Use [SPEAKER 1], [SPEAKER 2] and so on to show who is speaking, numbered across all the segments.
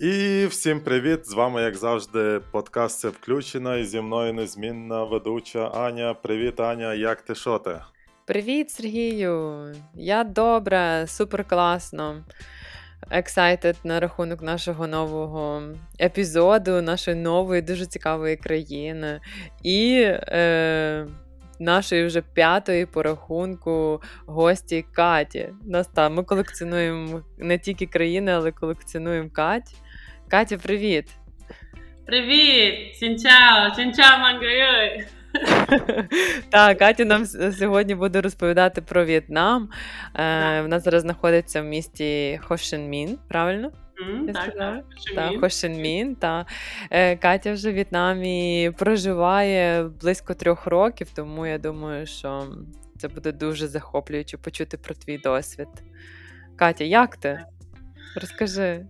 [SPEAKER 1] І всім привіт! З вами, як завжди, подкаст це включено. І зі мною незмінна ведуча Аня. Привіт, Аня, як ти що ти?
[SPEAKER 2] Привіт, Сергію! Я добре, супер класно. Excited на рахунок нашого нового епізоду, нашої нової, дуже цікавої країни. І е, нашої вже п'ятої по рахунку гості Каті. Нас там ми колекціонуємо не тільки країни, але колекціонуємо Кать. Катя, привіт!
[SPEAKER 3] Привіт! Сінчао! Сінчао, мангайой!
[SPEAKER 2] Так, Катя нам сьогодні буде розповідати про В'єтнам. Е, Вона зараз знаходиться в місті Хошимін, правильно?
[SPEAKER 3] Mm, так, так,
[SPEAKER 2] Хошимін. Та. Е, Катя вже в В'єтнамі проживає близько трьох років, тому я думаю, що це буде дуже захоплююче почути про твій досвід. Катя, як ти? Розкажи.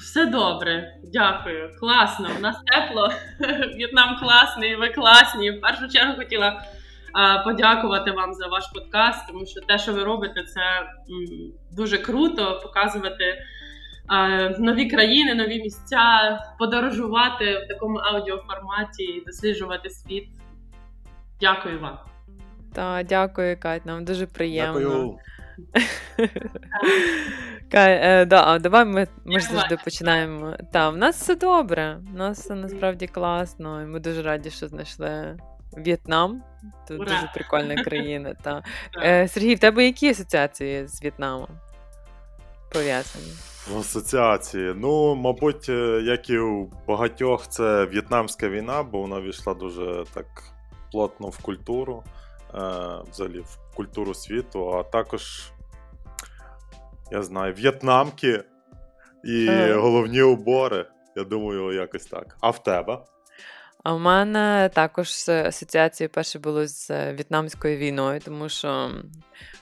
[SPEAKER 3] Все добре, дякую. Класно. У нас тепло. В'єтнам класний, ви класні. В першу чергу хотіла а, подякувати вам за ваш подкаст, тому що те, що ви робите, це м, дуже круто показувати а, нові країни, нові місця, подорожувати в такому аудіоформаті і досліджувати світ. Дякую вам.
[SPEAKER 2] Так, дякую, Кать, нам дуже приємно.
[SPEAKER 1] Дякую.
[SPEAKER 2] Е, да, Давай ми ми ж завжди починаємо. Та, в нас все добре, у нас все насправді класно, і ми дуже раді, що знайшли В'єтнам. Це
[SPEAKER 3] Ура!
[SPEAKER 2] дуже прикольна країна. Та. Е, Сергій, в тебе які асоціації з В'єтнамом пов'язані?
[SPEAKER 1] Асоціації. Ну, мабуть, е, як і у багатьох, це в'єтнамська війна, бо вона війшла дуже так плотно в культуру, е, взагалі в культуру світу, а також, я знаю, в'єтнамки і головні убори. Я думаю, якось так. А в тебе?
[SPEAKER 2] А в мене також асоціації перше було з в'єтнамською війною, тому що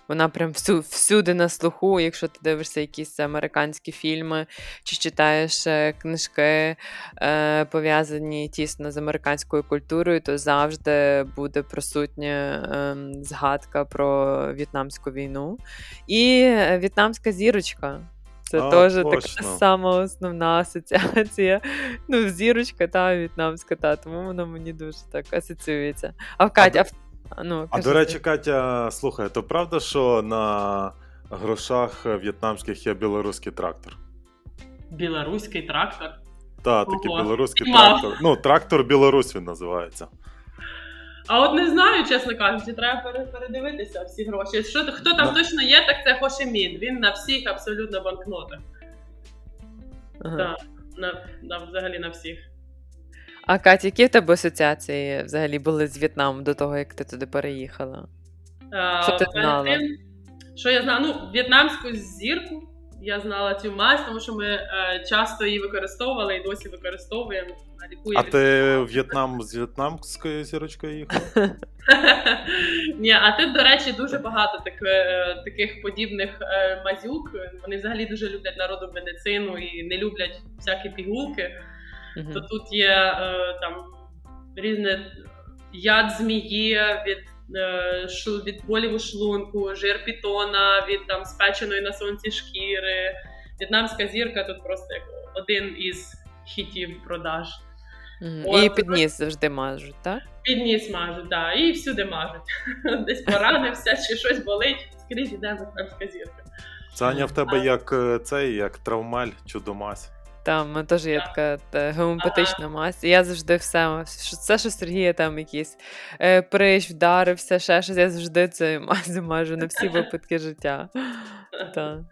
[SPEAKER 2] вона прям всю, всюди на слуху. Якщо ти дивишся якісь американські фільми чи читаєш е, книжки, е, пов'язані тісно з американською культурою, то завжди буде присутня е, згадка про в'єтнамську війну. І е, в'єтнамська зірочка. Це
[SPEAKER 1] А,
[SPEAKER 2] теж така сама основна асоціація. Ну, зірочка та в'єтнамська, та, тому воно мені дуже так асоціюється. А в Катя, а, в- ну,
[SPEAKER 1] А до речі, Катя, слухай, то правда, що на грошах в'єтнамських є білоруський трактор?
[SPEAKER 3] Білоруський трактор.
[SPEAKER 1] Так, такий білоруський трактор. Ну, трактор Білорусь він називається.
[SPEAKER 3] А от не знаю, чесно кажучи, треба передивитися всі гроші. Що, хто там
[SPEAKER 1] Ну.
[SPEAKER 3] точно є, так це Хошемін. Він на всіх абсолютно банкнотах.
[SPEAKER 2] Ага.
[SPEAKER 3] Так, на, на, взагалі на всіх.
[SPEAKER 2] А Катя, які в тебе асоціації взагалі були з В'єтнамом до того, як ти туди переїхала?
[SPEAKER 3] А,
[SPEAKER 2] Що ти знала?
[SPEAKER 3] тим, Що я знала? Ну, в'єтнамську зірку. Я знала цю мазь, тому що ми е, часто її використовували і досі використовуємо. Лікує
[SPEAKER 1] А
[SPEAKER 3] від-
[SPEAKER 1] ти в В'єтнам з в'єтнамською зірочкою їхав?
[SPEAKER 3] Ні, а тут, до речі, дуже багато так, е, таких подібних е, мазюк. Вони взагалі дуже люблять народну медицину і не люблять всякі пігулки. То тут є е, там різне яд змії від, від болів у шлунку, жир пітона від там спеченої на сонці шкіри. В'єтнамська зірка тут просто як один із хітів продаж.
[SPEAKER 2] Мгм.
[SPEAKER 3] От.
[SPEAKER 2] І підніс завжди мажуть, так?
[SPEAKER 3] Підніс мажуть, да, і всюди мажуть. Десь поранився, чи щось болить, скрізь іде в'єтнамська зірка.
[SPEAKER 1] Саня в тебе як е, цей, як травмель чудомась.
[SPEAKER 2] Там мене теж є така та, гомеопатична мазь. І я завжди все, що- все, що Сергія там якийсь е, прищ, вдарився, ще щось, я завжди це мазю мажу на всі випадки життя.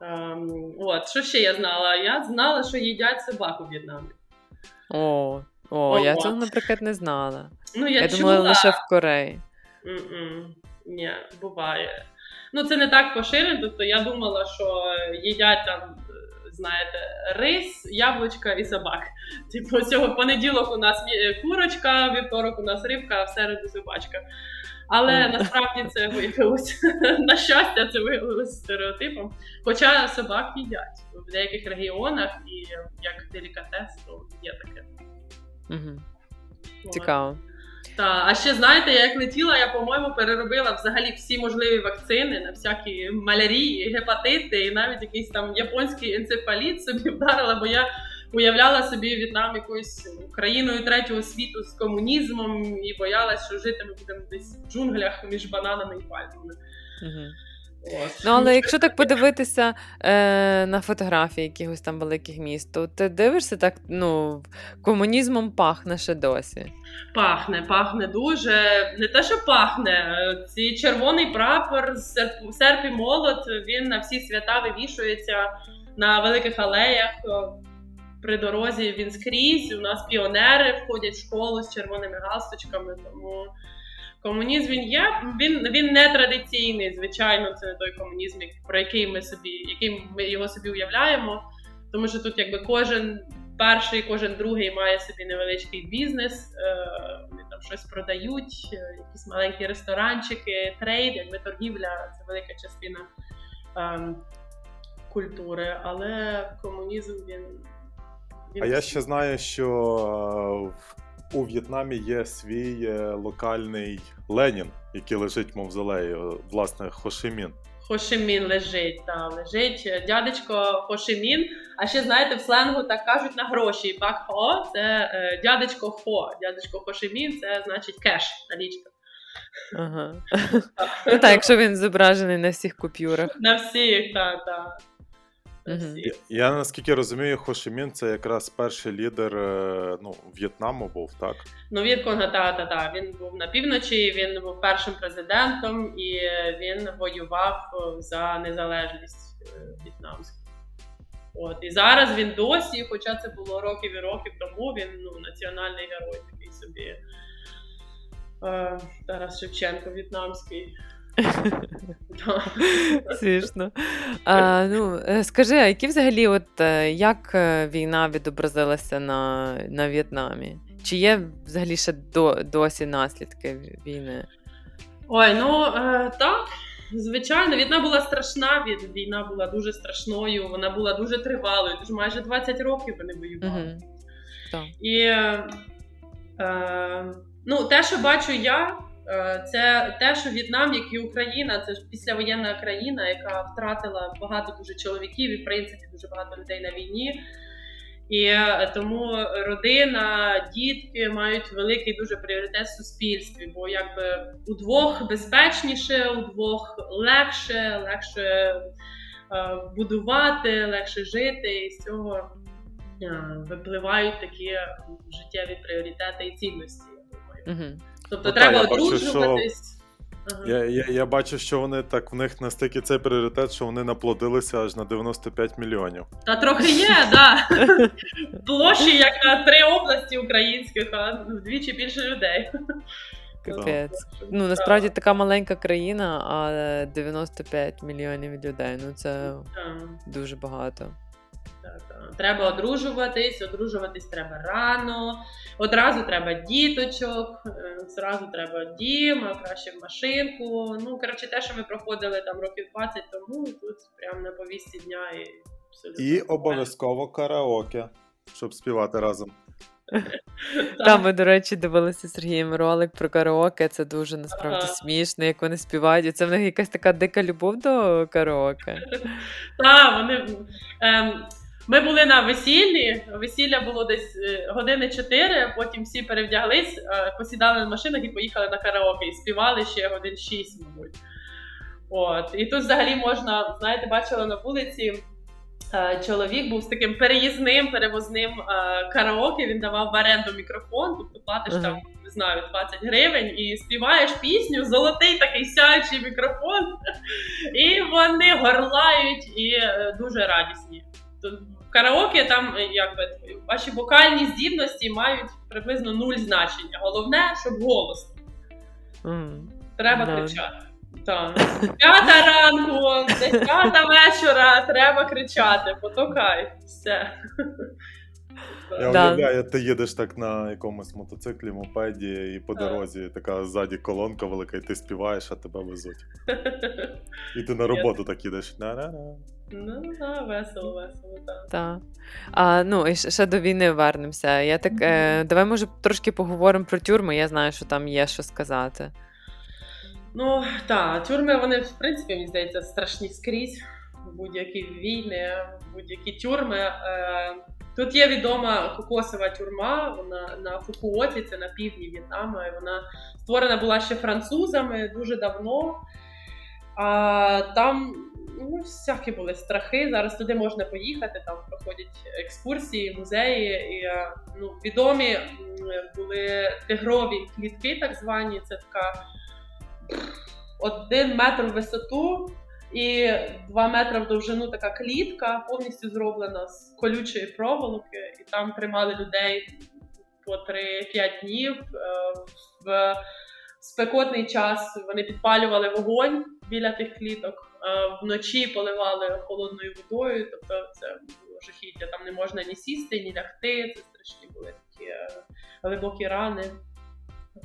[SPEAKER 3] Ем, от, що ще я знала? Я знала, що їдять собаку в В'єтнамі.
[SPEAKER 2] О, о, я
[SPEAKER 3] Ого.
[SPEAKER 2] цього, наприклад, не знала.
[SPEAKER 3] Ну, я,
[SPEAKER 2] Я
[SPEAKER 3] чула.
[SPEAKER 2] думала лише в Кореї.
[SPEAKER 3] Ні, буває. Ну, це не так поширено, тобто я думала, що їдять там, знаєте, рис, яблучка і собак. Типу, цього понеділок у нас курочка, вівторок у нас рибка, а в середу собачка. Але насправді це виявилось на щастя, це виявилось стереотипом. Хоча собак їдять в деяких регіонах і як делікатес, то є таке.
[SPEAKER 2] Угу. Цікаво.
[SPEAKER 3] Та, а ще знаєте, як летіла, я, по-моєму, переробила взагалі всі можливі вакцини на всякі малярії, гепатити, і навіть якийсь там японський енцефаліт собі вдарила, бо я уявляла собі В'єтнам якоюсь країною третього світу з комунізмом і боялась, що жити ми будемо десь в джунглях між бананами і пальмами.
[SPEAKER 2] Угу. Ну, але якщо так подивитися е, на фотографії якихось там великих міст, то ти дивишся так, ну, комунізмом пахне ще досі.
[SPEAKER 3] Пахне, пахне дуже. Не те, що пахне. Цей червоний прапор, серп, і молот, він на всі свята вивішується на великих алеях. При дорозі він скрізь. У нас піонери входять в школу з червоними галстучками. Тому Комунізм він є, він він не традиційний, звичайно, це не той комунізм, про який ми собі, який ми його собі уявляємо. Тому що тут якби кожен перший, кожен другий має собі невеличкий бізнес, е, вони там щось продають, е, якісь маленькі ресторанчики, трейд, якби торгівля це велика частина ем, культури, але комунізм він.
[SPEAKER 1] а я ще знаю, що в у В'єтнамі є свій е, локальний Ленін, який лежить в мавзолеї, власне, Хошимін.
[SPEAKER 3] Хошимін лежить, там лежить дядечко Хошимін. А ще знаєте, в сленгу так кажуть на гроші. Бак Хо це е, дядечко Хо. Дядечко Хошимін це значить кеш налічка.
[SPEAKER 2] Ага. Ну так, якщо він зображений на всіх купюрах.
[SPEAKER 3] На всіх, так, так.
[SPEAKER 1] Я, наскільки розумію, Хошимін це якраз перший лідер е, ну, В'єтнаму був, так?
[SPEAKER 3] Ну, від Конга, та, та. Він був на півночі, він був першим президентом і він воював за незалежність е, в'єтнамську. От і зараз він досі, хоча це було років і років тому, він ну, національний герой такий собі. Е, Тарас Шевченко, в'єтнамський.
[SPEAKER 2] Смішно. А, ну, е, Скажи, а які взагалі, от е, як е, війна відобразилася на на В'єтнамі? Чи є взагалі ще до, досі наслідки війни?
[SPEAKER 3] Ой, ну так. Звичайно, війна була страшна. Війна була дуже страшною, вона була дуже тривалою. Тож майже 20 років вони воювали. Угу. Так. І е, ну, те, що бачу я, Е, це те, що В'єтнам, як і Україна, це ж післявоєнна країна, яка втратила багато дуже чоловіків і в принципі дуже багато людей на війні. І е, тому родина, дітки мають великий дуже пріоритет в суспільстві, бо якби удвох безпечніше, удвох легше, легше е, будувати, легше жити, і з цього випливають такі життєві пріоритети і цінності. Я думаю. Тобто ну, треба одружуватись.
[SPEAKER 1] Ага. Я я, я бачу, що вони так в них настільки цей пріоритет, що вони наплодилися аж на 95 мільйонів.
[SPEAKER 3] Та трохи є, так. Площі, як на три області українських, а вдвічі більше людей.
[SPEAKER 2] Капець. Ну насправді така маленька країна, а 95 мільйонів людей. Ну це дуже багато.
[SPEAKER 3] Треба одружуватись, одружуватись треба рано, одразу треба діточок, е, зразу треба дім, а краще в машинку. Ну, коротше, те, що ми проходили там років 20 тому, тут прямо на повісті дня і
[SPEAKER 1] абсолютно. І обов'язково караоке, щоб співати разом.
[SPEAKER 2] Там ми, до речі, дивилися Сергієм ролик про караоке. Це дуже насправді смішно, як вони співають. І Це в них якась така дика любов до караоке.
[SPEAKER 3] Так, вони. Ми були на весіллі. Весілля було десь е, години чотири, потім всі перевдяглись, е, посідали на машинах і поїхали на караоке і співали ще годин шість, мабуть. От. І тут взагалі можна, знаєте, бачила на вулиці. Е, чоловік був з таким переїзним перевозним караоке. Він давав в оренду мікрофон, тобто платиш uh-huh. там, не знаю, 20 гривень і співаєш пісню, золотий такий сяючий мікрофон, і вони горлають і дуже радісні караоке там е, якби ваші вокальні здібності мають приблизно нуль значення. Головне, щоб голос. Mm. Треба no. кричати. Так. П'ята ранку, десята вечора треба кричати, потокай. Все.
[SPEAKER 1] Я
[SPEAKER 2] Да.
[SPEAKER 1] уявляю, ти їдеш так на якомусь мотоциклі, мопеді, і по дорозі така ззаді колонка велика, і ти співаєш, а тебе везуть. І ти на роботу так їдеш. На-на-на.
[SPEAKER 3] Ну, да, весело, весело, так.
[SPEAKER 2] Так. А, ну, і ще до війни вернемося. Я так, е, давай, може, трошки поговоримо про тюрми. Я знаю, що там є що сказати.
[SPEAKER 3] Ну, так, тюрми, вони, в принципі, мені здається, страшні скрізь. Будь-які війни, будь-які тюрми. Е, Тут є відома кокосова тюрма, вона на Фукуоті, це на півдні В'єтнаму. і Вона створена була ще французами дуже давно. А там ну, всякі були страхи. Зараз туди можна поїхати, там проходять екскурсії, музеї. І, е, ну, відомі були тигрові клітки, так звані. Це така один метр в висоту і два метри в довжину така клітка, повністю зроблена з колючої проволоки, і там тримали людей по 3-5 днів. Е, В спекотний час вони підпалювали вогонь біля тих кліток, е, вночі поливали холодною водою, тобто це було жахіття. Там не можна ні сісти, ні лягти. Це страшні були такі е, глибокі рани.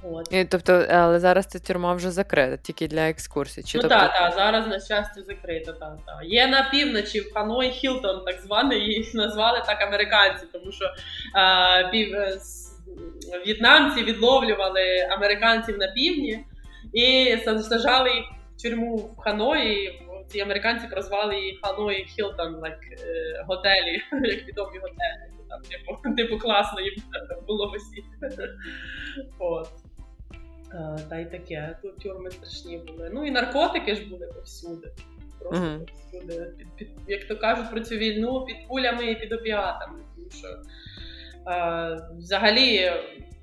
[SPEAKER 3] От.
[SPEAKER 2] І, тобто, але зараз ця тюрма вже закрита, тільки для екскурсій. Чи
[SPEAKER 3] ну
[SPEAKER 2] тобто...
[SPEAKER 3] так, так, зараз на щастя закрито. Так, так. Є на півночі в Ханой Хілтон, так званий, її назвали так американці, тому що е, пів, е, в'єтнамці відловлювали американців на півдні і са- сажали їх в тюрму в Ханої. Ці американці прозвали її Ханой Хілтон, like, е, готелі, як відомі готелі. Там, типу, типу класно їм було висіти. От. Е, Та й таке, тут тюрми страшні були. Ну і наркотики ж були повсюди. Просто
[SPEAKER 2] Мгм.
[SPEAKER 3] повсюди. Під, під, як то кажуть про цю війну, під пулями і під опіатами. Тому що е, взагалі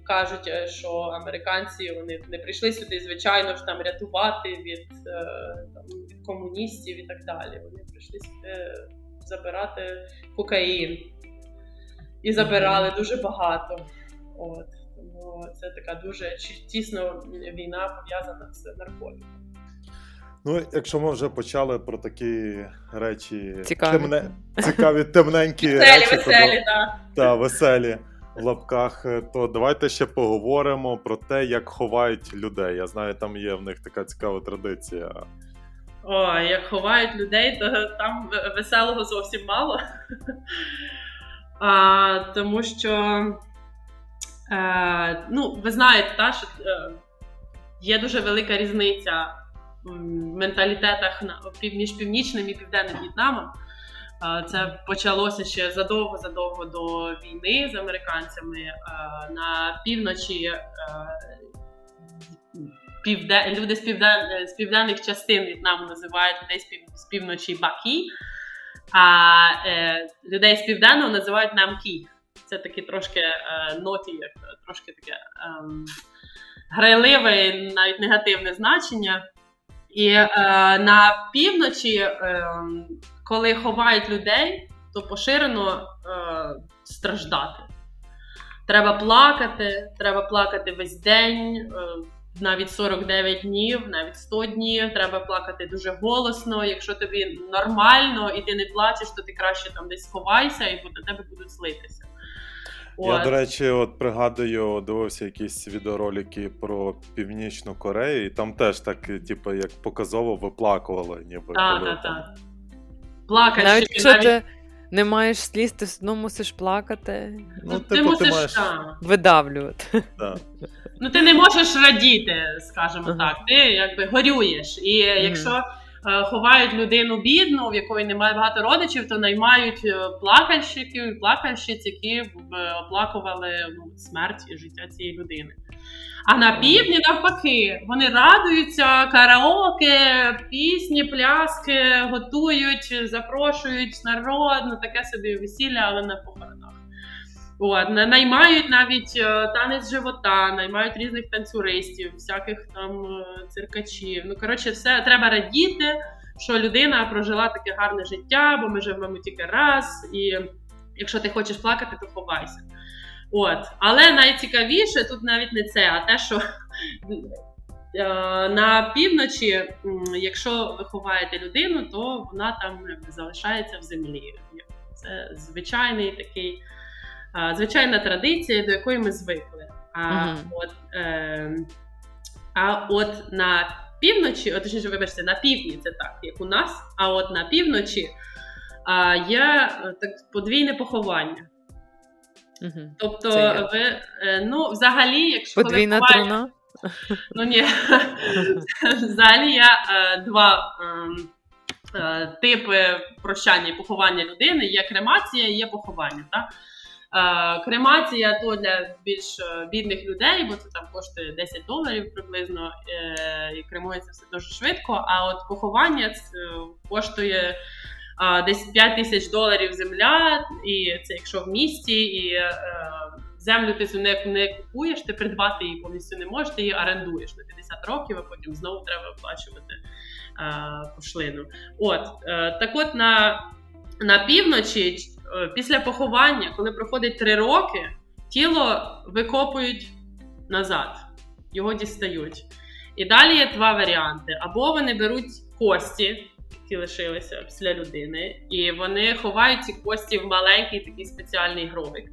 [SPEAKER 3] кажуть, е, що американці вони не прийшли сюди, звичайно ж там рятувати від, е, там, від комуністів і так далі. Вони прийшли сюди забирати кокаїн. І забирали дуже багато. От. Тому це така дуже тісно війна пов'язана з наркотиками.
[SPEAKER 1] Ну, якщо ми вже почали про такі речі
[SPEAKER 2] Цікаві.
[SPEAKER 1] темне, цікаві, темненькі
[SPEAKER 3] Веселі,
[SPEAKER 1] речі, то
[SPEAKER 3] веселі, так.
[SPEAKER 1] та веселі в лапках, то давайте ще поговоримо про те, як ховають людей. Я знаю, там є в них така цікава традиція.
[SPEAKER 3] О, як ховають людей, то там веселого зовсім мало. А, тому що, е, ну, ви знаєте, та, що е, є дуже велика різниця в менталітетах на, між північним і південним В'єтнамом. Це почалося ще задовго-задовго до війни з американцями. Е, На півночі е, півде... люди з, південних частин В'єтнаму називають людей з півночі Бакі, а е, людей з південного називають Намкі. Це таке трошки е, ноті, як трошки таке ем, грайливе, навіть негативне значення. І е, на півночі, е, коли ховають людей, то поширено е, страждати. Треба плакати, треба плакати весь день, е, навіть 49 днів, навіть 100 днів. Треба плакати дуже голосно. Якщо тобі нормально і ти не плачеш, то ти краще там десь сховайся і на тебе будуть злитися.
[SPEAKER 1] Я, до речі, от пригадую, дивився якісь відеоролики про Північну Корею, і там теж так, типу, як показово виплакували, ніби.
[SPEAKER 3] Так, так, так. Плакати.
[SPEAKER 2] Навіть якщо ти не маєш сліз, ти все одно мусиш плакати,
[SPEAKER 1] Ну,
[SPEAKER 3] ти
[SPEAKER 1] типу, ти
[SPEAKER 3] мусиш
[SPEAKER 1] маєш-
[SPEAKER 2] видавлювати.
[SPEAKER 1] Да.
[SPEAKER 3] Ну, ти не можеш радіти, скажімо
[SPEAKER 2] Ага.
[SPEAKER 3] так. Ти якби горюєш. І якщо е, ховають людину бідну, в якої немає багато родичів, то наймають е, плакальщиків і плакальщиць, які б е, оплакували ну, смерть і життя цієї людини. А на півдні навпаки, вони радуються, караоке, пісні, пляски, готують, запрошують народ, ну таке собі весілля, але на похоронах. От, на- наймають навіть е, танець живота, наймають різних танцюристів, всяких там е, циркачів. Ну, коротше, все треба радіти, що людина прожила таке гарне життя, бо ми живемо тільки раз, і якщо ти хочеш плакати, то ховайся. От. Але найцікавіше тут навіть не це, а те, що е, на півночі, якщо ви ховаєте людину, то вона там залишається в землі. Це звичайний такий звичайна традиція, до якої ми звикли. А
[SPEAKER 2] Мгм.
[SPEAKER 3] от, е, а от на півночі, от, точніше, вибачте, на півдні це так, як у нас, а от на півночі а, є е, так подвійне поховання.
[SPEAKER 2] Мгм.
[SPEAKER 3] Тобто, ви е, ну, взагалі, якщо
[SPEAKER 2] Подвійна
[SPEAKER 3] ховають-
[SPEAKER 2] труна.
[SPEAKER 3] Ну ні, взагалі є е, два ем, е, типи прощання і поховання людини: є кремація і є поховання. Так? Е, кремація то для більш е, бідних людей, бо це там коштує 10 доларів приблизно, е, і кремується все дуже швидко. А от поховання коштує. Десь 5 тисяч доларів земля, і це якщо в місті, і землю ти не, не купуєш, ти придбати її повністю не можеш, ти її орендуєш на 50 років, а потім знову треба оплачувати пошлину. От так, от на, на півночі, після поховання, коли проходить 3 роки, тіло викопують назад, його дістають. І далі є два варіанти: або вони беруть кості. Які лишилися після людини, і вони ховають ці кості в маленький такий спеціальний гробик.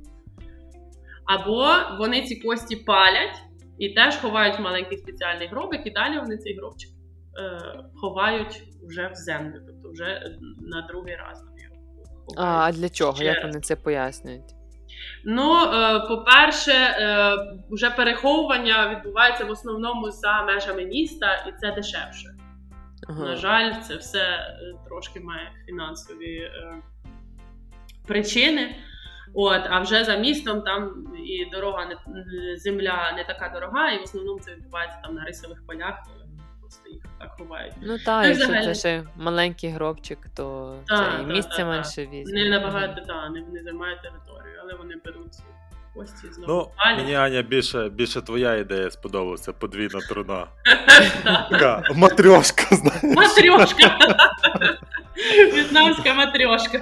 [SPEAKER 3] Або вони ці кості палять і теж ховають в маленький спеціальний гробик, і далі вони цей гробчик е, ховають вже в землю, тобто вже на другий раз
[SPEAKER 2] А, для чого?
[SPEAKER 3] Ще
[SPEAKER 2] Як вони це пояснюють?
[SPEAKER 3] Ну, е, по-перше, е, вже переховування відбувається в основному за межами міста, і це дешевше.
[SPEAKER 2] Ага.
[SPEAKER 3] На жаль, це все е, трошки має фінансові е, причини. От, а вже за містом там і дорога не земля не така дорога, і в основному це відбувається там на рисових полях. Просто їх так ховають.
[SPEAKER 2] Ну так,
[SPEAKER 3] Ну,
[SPEAKER 2] якщо
[SPEAKER 3] взагалі.
[SPEAKER 2] це ще маленький гробчик, то
[SPEAKER 3] Та,
[SPEAKER 2] це
[SPEAKER 3] та,
[SPEAKER 2] і місця
[SPEAKER 3] та, та.
[SPEAKER 2] менше візьме.
[SPEAKER 3] Не набагато да, не, не займають територію, але вони беруть ці кості знову.
[SPEAKER 1] Ну,
[SPEAKER 3] палять.
[SPEAKER 1] мені Аня більше, більше твоя ідея сподобалася, подвійна труна. Така матрьошка, знаєш.
[SPEAKER 3] Матрьошка. В'єтнамська матрьошка.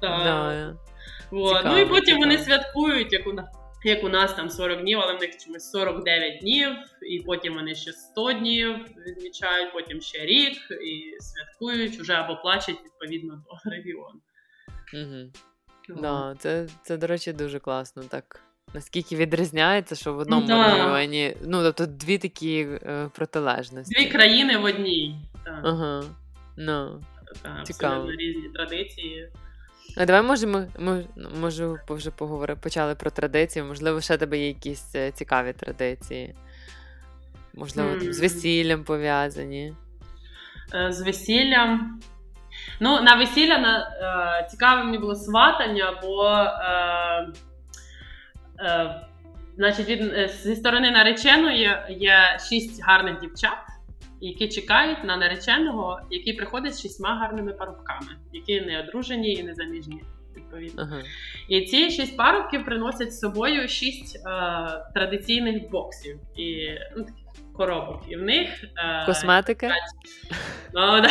[SPEAKER 3] Так. Ну і потім вони святкують, як у нас. Як у нас там 40 днів, але в них чомусь 49 днів, і потім вони ще 100 днів відмічають, потім ще рік і святкують уже або плачуть відповідно до регіону. От.
[SPEAKER 2] Да, це, це, до речі, дуже класно. Так. Наскільки відрізняється, що в одному
[SPEAKER 3] да.
[SPEAKER 2] регіоні. Ну, тобто дві такі е, протилежності.
[SPEAKER 3] Дві країни в одній. Так,
[SPEAKER 2] Ага. Ну.
[SPEAKER 3] так,
[SPEAKER 2] цікаво.
[SPEAKER 3] абсолютно різні традиції.
[SPEAKER 2] А давай може ми, може вже поговори, почали про традиції. Можливо, ще тебе є якісь е, цікаві традиції. Можливо, там, з весіллям пов'язані.
[SPEAKER 3] Е, З весіллям. Ну, на весілля на, е, цікаве мені було сватання, бо е, е, значить, від, е, зі сторони нареченої є шість гарних дівчат, які чекають на нареченого, який приходить з шістьма гарними парубками, які не одружені і не заміжні. Відповідно.
[SPEAKER 2] Ага.
[SPEAKER 3] І ці шість парубків приносять з собою шість е, традиційних боксів і ну, таких коробок. І в них е,
[SPEAKER 2] Косметики?
[SPEAKER 3] Ну, да.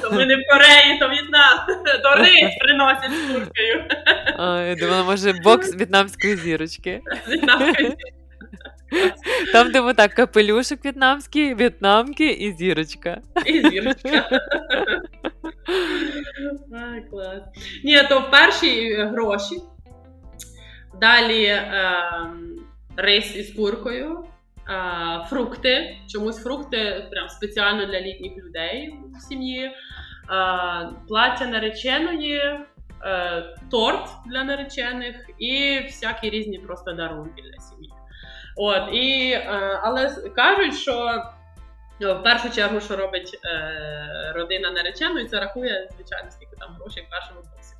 [SPEAKER 3] То ми не в Кореї, то В'єтнам. То рис приносять з куркою.
[SPEAKER 2] Думала, може, бокс в'єтнамської зірочки.
[SPEAKER 3] В'єтнамською.
[SPEAKER 2] Там, де так, капелюшок в'єтнамський, в'єтнамки і зірочка.
[SPEAKER 3] І зірочка. Ай, клас. Ні, то в перші гроші. Далі ем, рис із куркою, е, фрукти. Чомусь фрукти прям спеціально для літніх людей в сім'ї. Е, плаття нареченої, е, торт для наречених і всякі різні просто дарунки для сім'ї. От, і, е, але кажуть, що Ну, в першу чергу, що робить е, родина нареченої, це рахує, звичайно, скільки там грошей в першому боксі.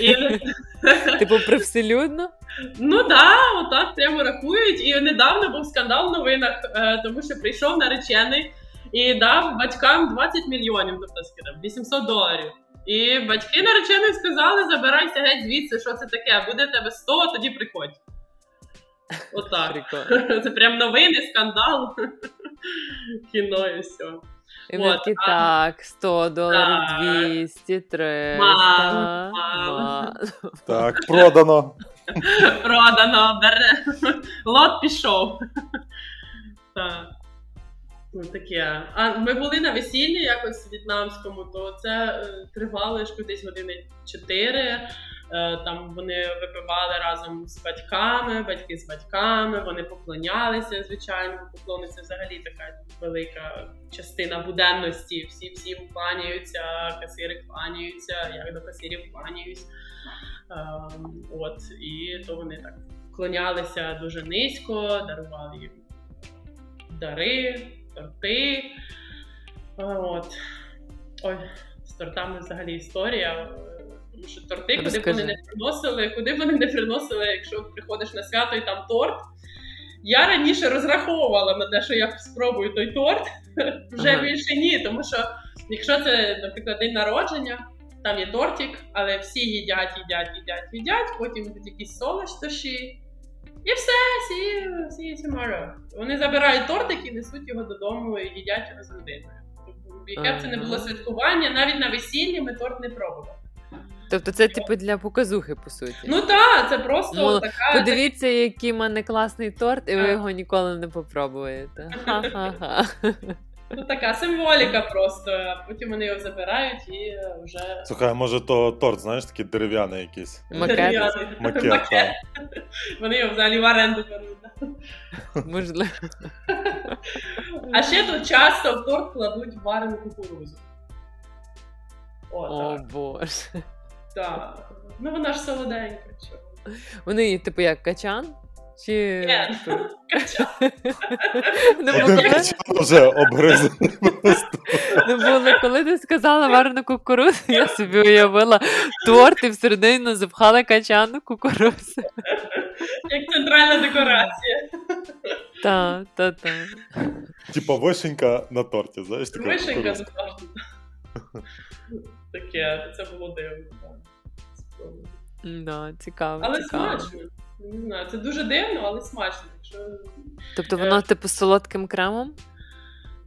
[SPEAKER 3] І,
[SPEAKER 2] Типу, привселюдно?
[SPEAKER 3] ну так, отак прямо рахують. І недавно був скандал в новинах, е, тому що прийшов наречений і дав батькам 20 мільйонів, тобто скажімо, 800 доларів. І батьки нареченої сказали: забирайся геть звідси, що це таке, буде тебе 100, тоді приходь. Отак.
[SPEAKER 2] Прикольно.
[SPEAKER 3] Це прям новини, скандал. Кіно і все.
[SPEAKER 2] І
[SPEAKER 3] От,
[SPEAKER 2] такі,
[SPEAKER 3] а-
[SPEAKER 2] так, 100 доларів,
[SPEAKER 3] Так.
[SPEAKER 2] 200, 300.
[SPEAKER 3] Мам, мам.
[SPEAKER 2] мам.
[SPEAKER 1] Так, продано.
[SPEAKER 3] Продано, бере. Лот пішов. Так. Ну, таке. А ми були на весіллі якось в'єтнамському, то це е, тривало ж кудись години 4. Е, там вони випивали разом з батьками, батьки з батьками, вони поклонялися, звичайно, поклони це взагалі така велика частина буденності. Всі всім кланяються, касири кланяються, як до касирів кланяюсь. Е, от, і то вони так вклонялися дуже низько, дарували їм дари, торти. От. Ой, з тортами взагалі історія. Тому що торти, куди б вони не приносили, куди б вони не приносили, якщо приходиш на свято і там торт. Я раніше розраховувала на те, що я спробую той торт, вже
[SPEAKER 2] Ага.
[SPEAKER 3] більше ні. Тому що якщо це, наприклад, день народження, там є тортик, але всі їдять, їдять, їдять, їдять, потім йдуть якісь солодощі. І все, see you, see you tomorrow. Вони забирають тортик і несуть його додому і їдять його з родиною. Тобто, яке б це не було святкування, навіть на весіллі ми торт не пробували.
[SPEAKER 2] Тобто це типу для показухи, по суті.
[SPEAKER 3] Ну так, це просто
[SPEAKER 2] Ну,
[SPEAKER 3] така.
[SPEAKER 2] Подивіться, який в мене класний торт, і ви його ніколи не попробуєте. Ха-ха-ха.
[SPEAKER 3] Ну, така символіка просто. а Потім вони його забирають і вже
[SPEAKER 1] Слухай, а може то торт, знаєш, такий дерев'яний якийсь.
[SPEAKER 2] Макет,
[SPEAKER 3] дерев'яний.
[SPEAKER 1] Макет,
[SPEAKER 3] Макет.
[SPEAKER 1] так.
[SPEAKER 3] Вони його взагалі в оренду беруть.
[SPEAKER 2] можливо.
[SPEAKER 3] А ще тут часто в торт кладуть варену кукурузу. О,
[SPEAKER 2] О
[SPEAKER 3] так.
[SPEAKER 2] боже.
[SPEAKER 3] Так. Ну вона ж солоденька. Чого?
[SPEAKER 2] Вони, типу, як качан? Чи
[SPEAKER 3] Ні.
[SPEAKER 2] було,
[SPEAKER 1] качан вже обгризаний просто.
[SPEAKER 2] не було. Коли ти сказала варену кукурудзу, я собі уявила торт і всередину запхала качану кукурудзу.
[SPEAKER 3] Як центральна декорація.
[SPEAKER 2] Та, та, та.
[SPEAKER 1] Типа вишенька на торті, знаєш,
[SPEAKER 3] Вишенька
[SPEAKER 1] кукурудзка.
[SPEAKER 3] завжди. Таке, це було дивно.
[SPEAKER 2] Да, цікаво,
[SPEAKER 3] Але
[SPEAKER 2] цікаво.
[SPEAKER 3] смачно. Не знаю, це дуже дивно, але смачно. Якщо...
[SPEAKER 2] Тобто воно, типу, з солодким кремом?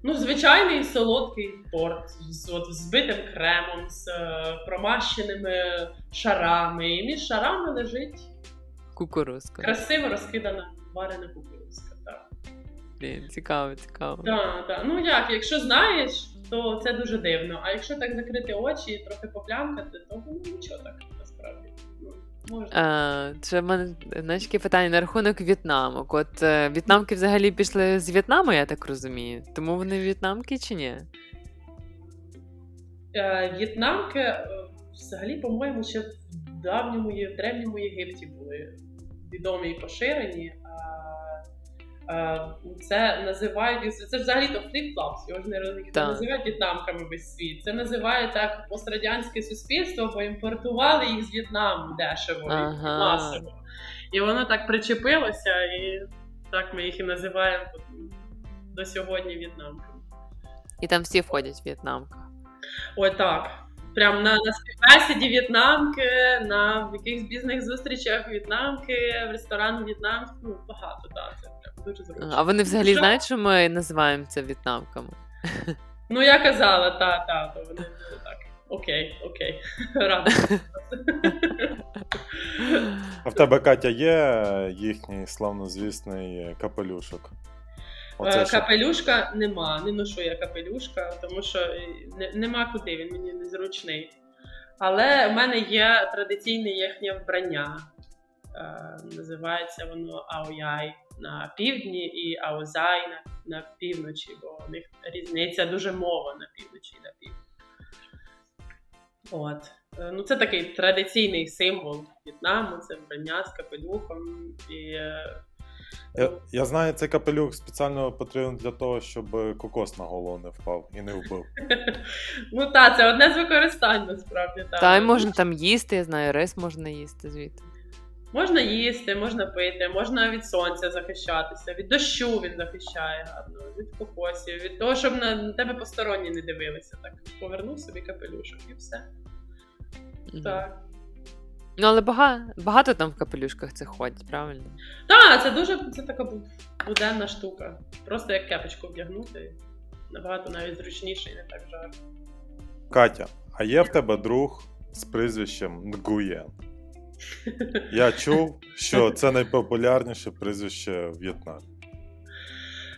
[SPEAKER 3] Ну, звичайний солодкий торт з от, збитим кремом, з е, промащеними шарами. І між шарами лежить
[SPEAKER 2] Кукурузка.
[SPEAKER 3] красиво розкидана варена кукурузка. Так,
[SPEAKER 2] Блін, цікаво, цікаво.
[SPEAKER 3] так. так. Ну як, якщо знаєш, то це дуже дивно. А якщо так закрити очі і трохи поплямкати, то ну, нічого так насправді. Ну, можна.
[SPEAKER 2] Це в мене знаєш, таке питання на рахунок в'єтнамок. От е, в'єтнамки взагалі пішли з В'єтнаму, я так розумію. Тому вони в'єтнамки чи ні?
[SPEAKER 3] Е, В'єтнамки е, взагалі, по-моєму, ще в давньому Є- древньому Єгипті були відомі і поширені. А, Це називають це взагалі то flip-flops, його ж не роз- їх не
[SPEAKER 2] Так.
[SPEAKER 3] називають в'єтнамками весь світ. Це називає так пострадянське суспільство, бо імпортували їх з В'єтнаму дешево
[SPEAKER 2] Ага.
[SPEAKER 3] масово. І воно так причепилося, і так ми їх і називаємо до сьогодні в'єтнамками.
[SPEAKER 2] І там всі входять в в'єтнамка.
[SPEAKER 3] Ой, так. Прям на, на співбесіді в'єтнамки, на якихось бізнес-зустрічах в'єтнамки, в ресторан в'єтнамський. Ну, багато, так. Дуже зручно.
[SPEAKER 2] А вони взагалі
[SPEAKER 3] Що?
[SPEAKER 2] знають, що ми називаємо це в'єтнамками?
[SPEAKER 3] Ну, я казала, та, та, то вони так. Окей, окей. Рада.
[SPEAKER 1] А в тебе, Катя, є їхній славнозвісний капелюшок?
[SPEAKER 3] Е,
[SPEAKER 1] що-
[SPEAKER 3] Капелюшка нема, не ношу я капелюшка, тому що е, не, нема куди, він мені незручний. Але в мене є традиційне їхнє вбрання. Е, називається воно Аояй на півдні і Аозай на, на півночі, бо у них різниця дуже мова на півночі і на півдні. От. Е, Ну, це такий традиційний символ В'єтнаму, це вбрання з капелюхом. І е,
[SPEAKER 1] Я, я знаю, цей капелюх спеціально потрібен для того, щоб кокос на голову не впав і не вбив.
[SPEAKER 3] Ну так, це одне з використань насправді.
[SPEAKER 2] Та й можна там їсти, я знаю, рис можна їсти звідти.
[SPEAKER 3] Можна їсти, можна пити, можна від сонця захищатися, від дощу він захищає гарно, від кокосів, від того, щоб на, тебе посторонні не дивилися. Так повернув собі капелюшок і все.
[SPEAKER 2] Мгм.
[SPEAKER 3] Так.
[SPEAKER 2] Ну, але багато, багато там в капелюшках це ходять, правильно?
[SPEAKER 3] Так, це дуже це така буденна штука. Просто як кепочку вдягнути. Набагато навіть зручніше і не так жарко.
[SPEAKER 1] Катя, а є в тебе друг з прізвищем Нгуєн? Я чув, що це найпопулярніше прізвище в В'єтнамі.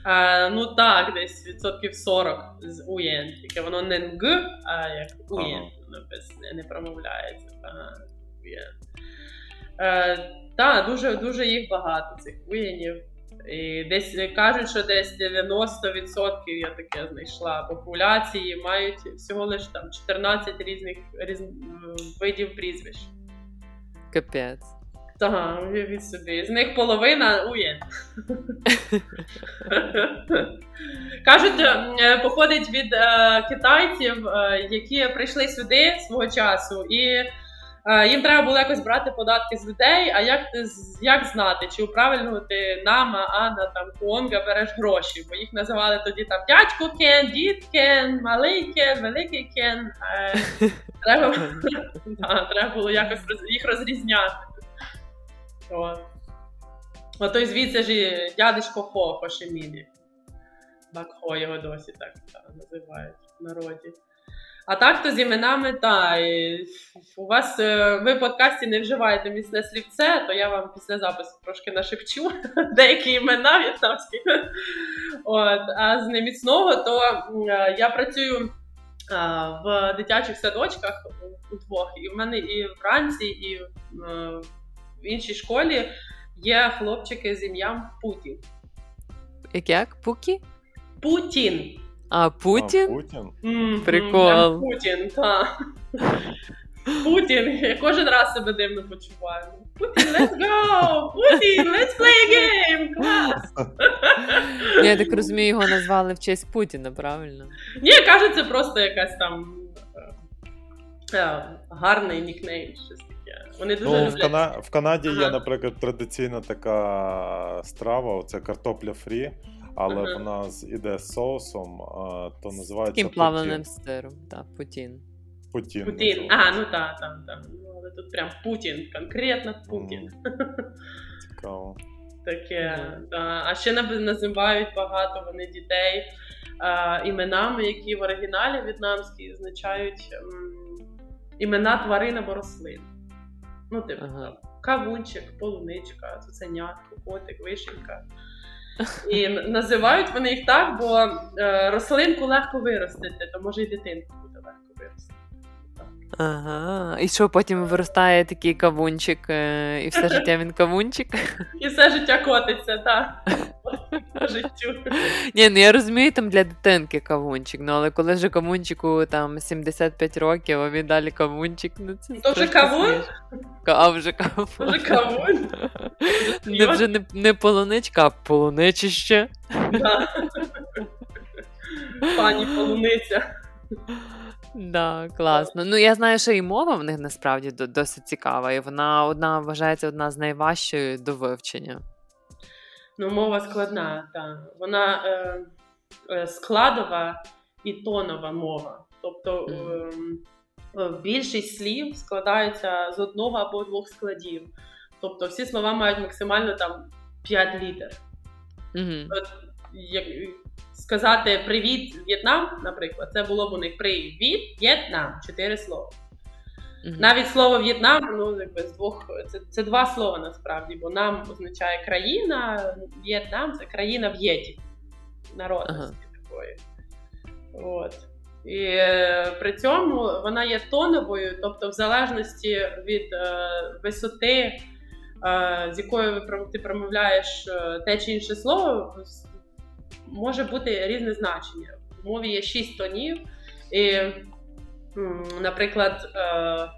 [SPEAKER 3] А, Ну так, десь відсотків 40 з уєн. Тільки воно не г, а як уєн. Воно без не, не промовляється. Ага. Е, Так, дуже дуже їх багато цих уєнів. І Десь кажуть, що десь 90% я таке знайшла популяції мають всього лише там 14 різних різ... видів прізвищ.
[SPEAKER 2] Капець.
[SPEAKER 3] Так, уявіть собі. З них половина ує. Кажуть, е, походить від е, китайців, е, які прийшли сюди свого часу, і їм треба було якось брати податки з людей. А як ти як знати, чи у правильного ти нама, Анна, там Куонга береш гроші? Бо їх називали тоді там дядько Кен, дід Кен, малий Кен, великий Кен. Е, треба, треба було якось їх розрізняти. От. Ото звідси ж і дядечко Хо Хошемілі. Бакхо його досі так та, називають в народі. А так то з іменами, та, і у вас е, ви в подкасті не вживаєте міцне слівце, то я вам після запису трошки нашепчу деякі імена в'єтнамські. От, А з неміцного, то е, я працюю в дитячих садочках удвох, і в мене і вранці, і в іншій школі є хлопчики з ім'ям Путін.
[SPEAKER 2] Як? Пукі?
[SPEAKER 3] Путін.
[SPEAKER 2] А, Путін?
[SPEAKER 1] А, Путін?
[SPEAKER 3] Mm-hmm.
[SPEAKER 2] Прикол.
[SPEAKER 3] Путін, так. Путін. Я кожен раз себе дивно почуваю. Путін, let's go! Путін, let's play a game! Клас!
[SPEAKER 2] Я так розумію, його назвали в честь Путіна, правильно?
[SPEAKER 3] Ні, кажуть, це просто якась там е, гарний нікнейм, щось таке. Вони дуже
[SPEAKER 1] ну,
[SPEAKER 3] люблять.
[SPEAKER 1] В, Кана... в Канаді
[SPEAKER 3] ага.
[SPEAKER 1] є, наприклад, традиційна така страва, це картопля фрі, але
[SPEAKER 3] ага.
[SPEAKER 1] вона іде з соусом, то називається
[SPEAKER 2] Таким плавленим сиром, так, Путін.
[SPEAKER 1] Путін.
[SPEAKER 3] Путін. Ага, ну так, там, там. Ну, але тут прям Путін, конкретно Путін.
[SPEAKER 1] Цікаво.
[SPEAKER 3] Таке, да. А ще називають багато вони дітей а, іменами, які в оригіналі в'єтнамській означають м, імена тварин або рослин. Ну, типу,
[SPEAKER 2] Ага.
[SPEAKER 3] там, кавунчик, полуничка, цуценятко, котик, вишенька. І називають вони їх так, бо е, рослинку легко виростити, то може і дитинку буде легко виростити.
[SPEAKER 2] Ага. І що потім виростає такий кавунчик, е, і все життя він кавунчик?
[SPEAKER 3] І все життя котиться, так. По життю.
[SPEAKER 2] Ні, ну я розумію, там для дитинки кавунчик, ну але коли вже кавунчику там 75 років, а він далі кавунчик, ну це
[SPEAKER 3] То вже кавун?
[SPEAKER 2] А вже кавун.
[SPEAKER 3] Вже кавун.
[SPEAKER 2] Не вже не, не полуничка, а полуничище.
[SPEAKER 3] Да. Пані полуниця.
[SPEAKER 2] Да, класно. Ну я знаю, що і мова в них насправді досить цікава, і вона одна вважається одна з найважчої до вивчення.
[SPEAKER 3] Ну, мова складна, так. Вона е, е, складова і тонова мова. Тобто е, е, більшість слів складаються з одного або двох складів. Тобто всі слова мають максимально там 5 літер.
[SPEAKER 2] Угу.
[SPEAKER 3] Як сказати привіт, В'єтнам, наприклад, це було б у них привіт, В'єтнам, чотири слова. Навіть слово В'єтнам, ну якби з двох це, це два слова насправді, бо нам означає країна, В'єтнам це країна В'єті, народності ага. такої. От. І е, при цьому вона є тоновою, тобто, в залежності від е, висоти, е, з якою ти промовляєш е, те чи інше слово, може бути різне значення. В мові є шість тонів. І Наприклад, е,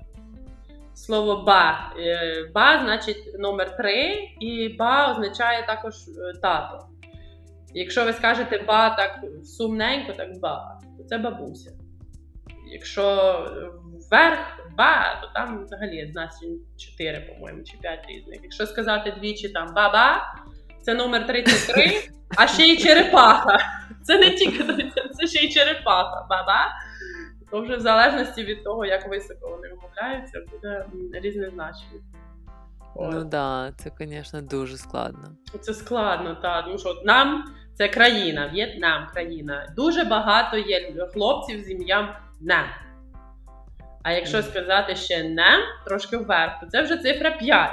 [SPEAKER 3] слово ба. Е, ба значить номер три, і ба означає також е, тато. Якщо ви скажете ба так сумненько, так ба, то це бабуся. Якщо вверх ба, то там взагалі значень 4, по-моєму, чи 5 різних. Якщо сказати двічі там ба-ба, це номер 33, а ще й черепаха. Це не тільки це ще й черепаха. Ба-ба. То вже в залежності від того, як високо вони вимовляються, буде різне значення.
[SPEAKER 2] Ну так, да, це, звісно, дуже складно.
[SPEAKER 3] Це складно, так. Тому що нам це країна, В'єтнам країна. Дуже багато є хлопців з ім'ям Нам. А якщо сказати ще нам, трошки вверх, то це вже цифра 5.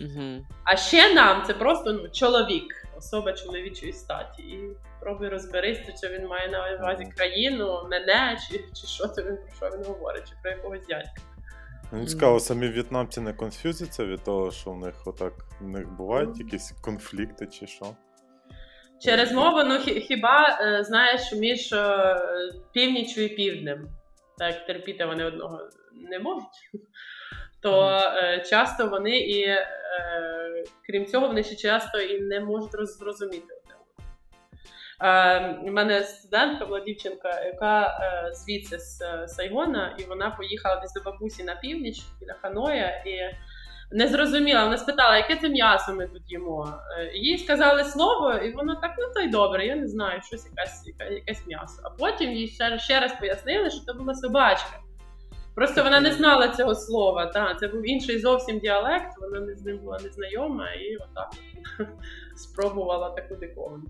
[SPEAKER 2] Угу.
[SPEAKER 3] А ще нам це просто ну, чоловік особа чоловічої статі. І пробуй розберися, чи він має на увазі країну, мене, чи, чи що це він про що він говорить, чи про якогось дядька.
[SPEAKER 1] Мені цікаво, самі в'єтнамці не конфюзяться від того, що в них отак в них бувають якісь конфлікти чи що.
[SPEAKER 3] Через мову, ну хіба е, знаєш, між е, північю і півднем, так терпіти вони одного не можуть, то е, часто вони і, крім цього, вони ще часто і не можуть зрозуміти. У мене студентка була дівчинка, яка звідси з Сайгона, і вона поїхала десь до бабусі на північ біля Ханоя. і не зрозуміла, вона спитала, яке це м'ясо ми тут їмо. Е, їй сказали слово, і воно так, ну то й добре, я не знаю, щось якесь якесь м'ясо. А потім їй ще, ще раз пояснили, що це була собачка. Просто вона не знала цього слова. Та, Це був інший зовсім діалект, вона з ним була незнайома і отак спробувала таку диковину.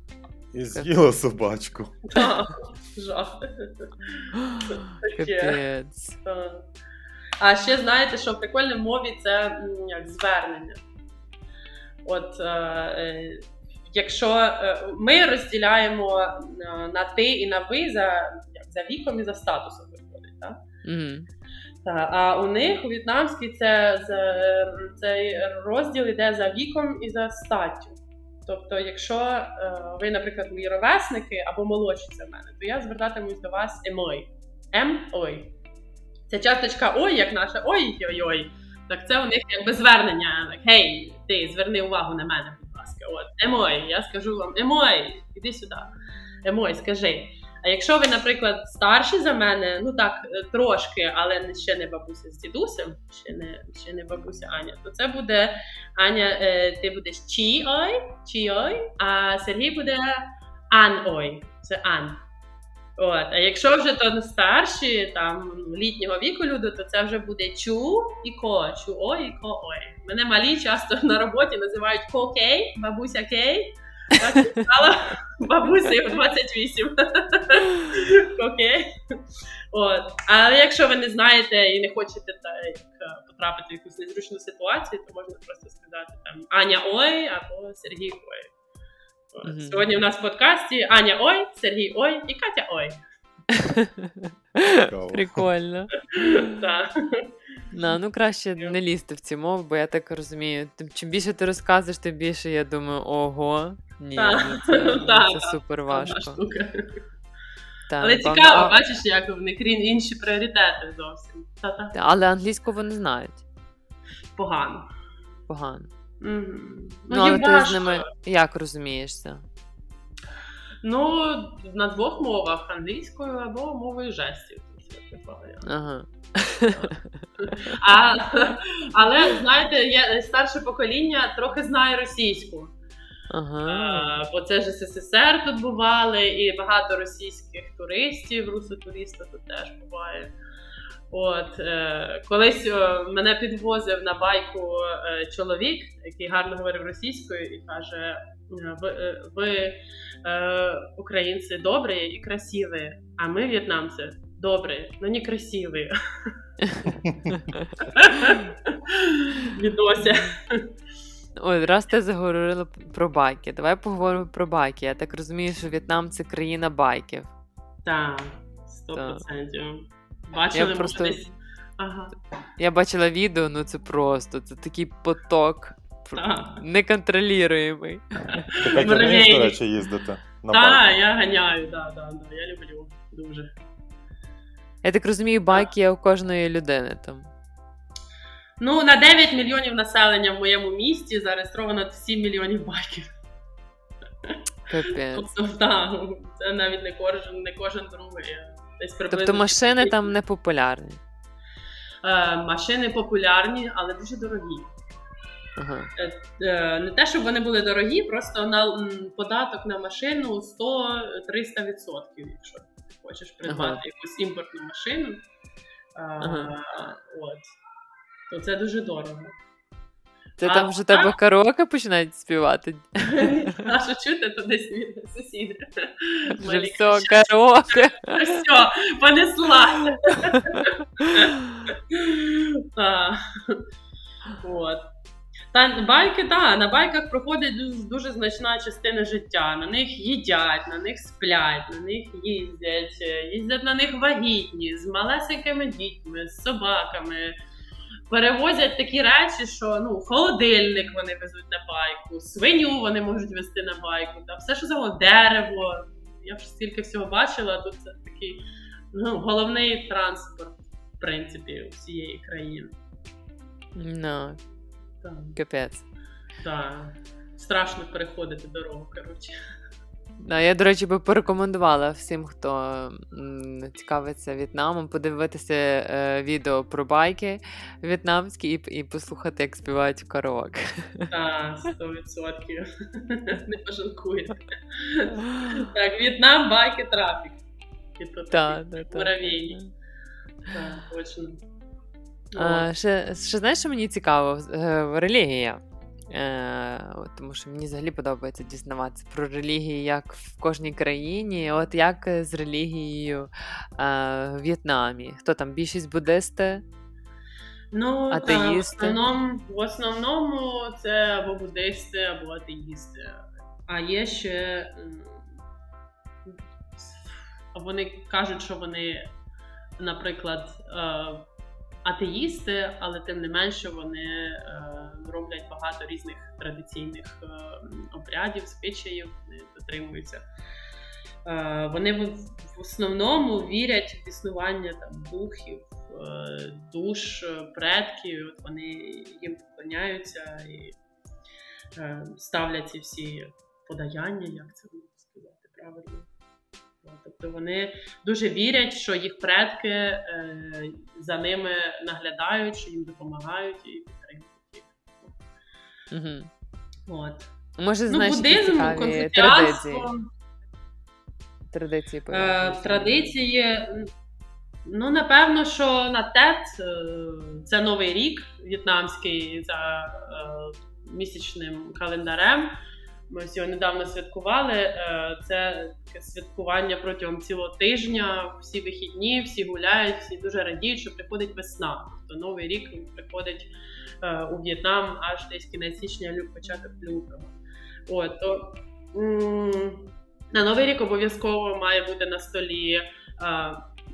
[SPEAKER 1] І з'їла собачку.
[SPEAKER 3] Так, жах.
[SPEAKER 2] Капець.
[SPEAKER 3] А ще знаєте, що в прикольній мові це як звернення. От е, е, якщо е, ми розділяємо на ти і на ви за як, за віком і за статусом виходить, так?
[SPEAKER 2] Mm-hmm.
[SPEAKER 3] Та, а у них у в'єтнамській це, це цей розділ йде за віком і за статтю. Тобто, якщо е, ви, наприклад, мої ровесники або молодші за мене, то я звертатимусь до вас емой. Ем-ой. Ця часточка ой, як наша ой-ой-ой. Так це у них якби звернення. Гей, ти зверни увагу на мене, будь ласка. От, емой, я скажу вам, емой, іди сюди. Емой, скажи. А якщо ви, наприклад, старші за мене, ну так, е, трошки, але ще не бабуся з дідусем, ще не ще не бабуся Аня, то це буде Аня, е, ти будеш чі-ой, чі-ой, а Сергій буде ан-ой. Це ан. От, А якщо вже то старші, там літнього віку люди, то це вже буде чу і ко, чу о і ко ой. Мене малі часто на роботі називають ко кей, бабуся кей. Так стала бабусею в 28. Окей. От. Але якщо ви не знаєте і не хочете так, потрапити в якусь незручну ситуацію, то можна просто сказати там Аня Ой або Сергій Ой. Mm-hmm. Сьогодні у нас в подкасті Аня Ой, Сергій Ой і Катя Ой.
[SPEAKER 2] Прикольно.
[SPEAKER 3] Так.
[SPEAKER 2] No, ну краще не лізти в ці мови, бо я так розумію. Чим більше ти розказуєш, тим більше я думаю, ого, ні, ну це, ну, це супер важко.
[SPEAKER 3] Так, Але напевно, цікаво, а... бачиш, як в них інші пріоритети зовсім.
[SPEAKER 2] Та-та. Але англійську вони знають.
[SPEAKER 3] Погано.
[SPEAKER 2] Погано.
[SPEAKER 3] Mm-hmm.
[SPEAKER 2] Ну, ну але ти з ними як розумієшся?
[SPEAKER 3] Ну, на двох мовах англійською або мовою жестів.
[SPEAKER 2] Ага.
[SPEAKER 3] А, Але знаєте, є старше покоління трохи знає російську.
[SPEAKER 2] Ага.
[SPEAKER 3] А, бо це ж СССР тут бували, і багато російських туристів, русотуристів тут теж буває. От е, колись е, мене підвозив на байку е, чоловік, який гарно говорив російською, і каже: «Е, ви, ви е, українці добрі і красиві, а ми, в'єтнамці, добрі, але не красиві. Відося.
[SPEAKER 2] Ой, раз ти заговорила про байки. Давай поговоримо про байки. Я так розумію, що В'єтнам це країна байків.
[SPEAKER 3] Так, сто процентів. Бачили, я просто... десь. Ага.
[SPEAKER 2] Я бачила відео, ну це просто це такий поток неконтролюємий.
[SPEAKER 1] Ти до речі, їздити?
[SPEAKER 3] Так, я ганяю, да, да, да, я люблю дуже.
[SPEAKER 2] Я так розумію, байки є у кожної людини там.
[SPEAKER 3] Ну, на 9 мільйонів населення в моєму місті зареєстровано 7 мільйонів байків.
[SPEAKER 2] Капець.
[SPEAKER 3] Тобто, так, це навіть не кожен, не кожен другий. Десь
[SPEAKER 2] тобто машини там не популярні?
[SPEAKER 3] Е, Машини популярні, але дуже дорогі.
[SPEAKER 2] Ага.
[SPEAKER 3] Е, е, не те, щоб вони були дорогі, просто на податок на машину 100-300%, якщо хочеш придбати ага. якусь імпортну машину. Ага. От. То це дуже дорого.
[SPEAKER 2] Це а, там вже тебе караоке починають співати.
[SPEAKER 3] А що чути, то десь сусіди.
[SPEAKER 2] Вже все, караоке.
[SPEAKER 3] Все, понесла. От. Та байки, так, на байках проходить дуже, значна частина життя. На них їдять, на них сплять, на них їздять, їздять на них вагітні, з малесенькими дітьми, з собаками. Перевозять такі речі, що ну, холодильник вони везуть на байку, свиню вони можуть везти на байку, та все, що завгодно, дерево. Я вже стільки всього бачила, тут це такий ну, головний транспорт, в принципі, всієї країни.
[SPEAKER 2] Ну,
[SPEAKER 3] Так.
[SPEAKER 2] капець.
[SPEAKER 3] Так. Страшно переходити дорогу, коротше.
[SPEAKER 2] Да, я, до речі, би порекомендувала всім, хто цікавиться В'єтнамом, подивитися е, відео про байки в'єтнамські і, і послухати, як співають караоке.
[SPEAKER 3] Так, 100%. Не пожалкуєте. Так, В'єтнам, байки, трафік. І то
[SPEAKER 2] Та,
[SPEAKER 3] такий
[SPEAKER 2] та, та.
[SPEAKER 3] муравейник. Так, точно.
[SPEAKER 2] А, ще, ще знаєш, що мені цікаво? Е, Релігія. Е, от, тому що мені взагалі подобається дізнаватися про релігії як в кожній країні. От як з релігією е, в В'єтнамі? Хто там більшість буддисти?
[SPEAKER 3] Ну, та, в,
[SPEAKER 2] Атеїсти?
[SPEAKER 3] основному, в основному це або буддисти, або атеїсти. А є ще. Вони кажуть, що вони, наприклад, е, атеїсти, але тим не менше вони е, роблять багато різних традиційних е, обрядів, звичаїв, вони дотримуються. Е, Вони в основному вірять в існування там духів, душ, предків. От вони їм поклоняються і ставлять ці всі подаяння, як це можна сказати правильно. Тобто вони дуже вірять, що їх предки е, за ними наглядають, що їм допомагають і підтримують їх.
[SPEAKER 2] Угу.
[SPEAKER 3] От.
[SPEAKER 2] Може,
[SPEAKER 3] Ну,
[SPEAKER 2] знаєш,
[SPEAKER 3] буддизм, конфуціанство,
[SPEAKER 2] традиції
[SPEAKER 3] Е, традиції. Ну, напевно, що на ТЕТ е, це новий рік в'єтнамський за е, місячним календарем. Ми ось його недавно святкували. Е, Це таке святкування протягом цілого тижня. Всі вихідні, всі гуляють, всі дуже радіють, що приходить весна. Тобто новий рік приходить е, у В'єтнам аж десь кінець січня, початок лютого. От, то, на новий рік обов'язково має бути на столі е,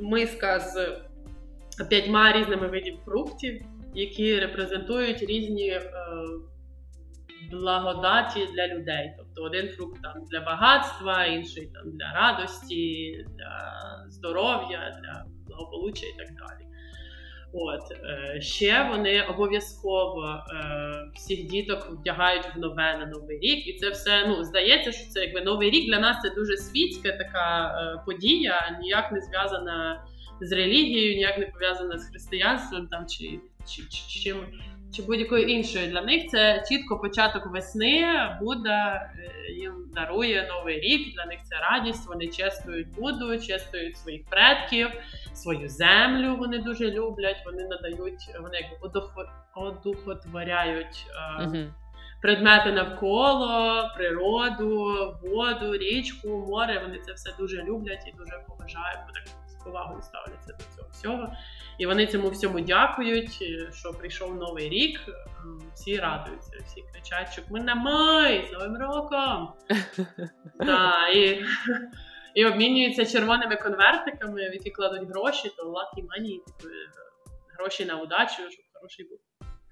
[SPEAKER 3] миска з п'ятьма різними видів фруктів, які репрезентують різні благодаті для людей. Тобто один фрукт там для багатства, інший там для радості, для здоров'я, для благополуччя і так далі. От е, ще вони обов'язково е, всіх діток вдягають в нове на новий рік, і це все ну здається, що це якби новий рік для нас це дуже світська така е, подія, ніяк не зв'язана з релігією, ніяк не пов'язана з християнством там чи, чи, чи, чи чим. Чи будь-якою іншою для них це чітко початок весни. Будда е, їм дарує новий рік. Для них це радість. Вони чествують Будду, чествують своїх предків, свою землю. Вони дуже люблять. Вони надають, вони якби одухотворяють
[SPEAKER 2] Мгм.
[SPEAKER 3] предмети навколо, природу, воду, річку, море. Вони це все дуже люблять і дуже поважають, бо так з повагою ставляться до цього всього. І вони цьому всьому дякують, е, що прийшов новий рік. Всі радуються, всі кричать, щоб ми на май з Новим роком. Та, і, і обмінюються червоними конвертиками, в які кладуть гроші, то lucky money, типу, е, гроші на удачу, щоб хороший був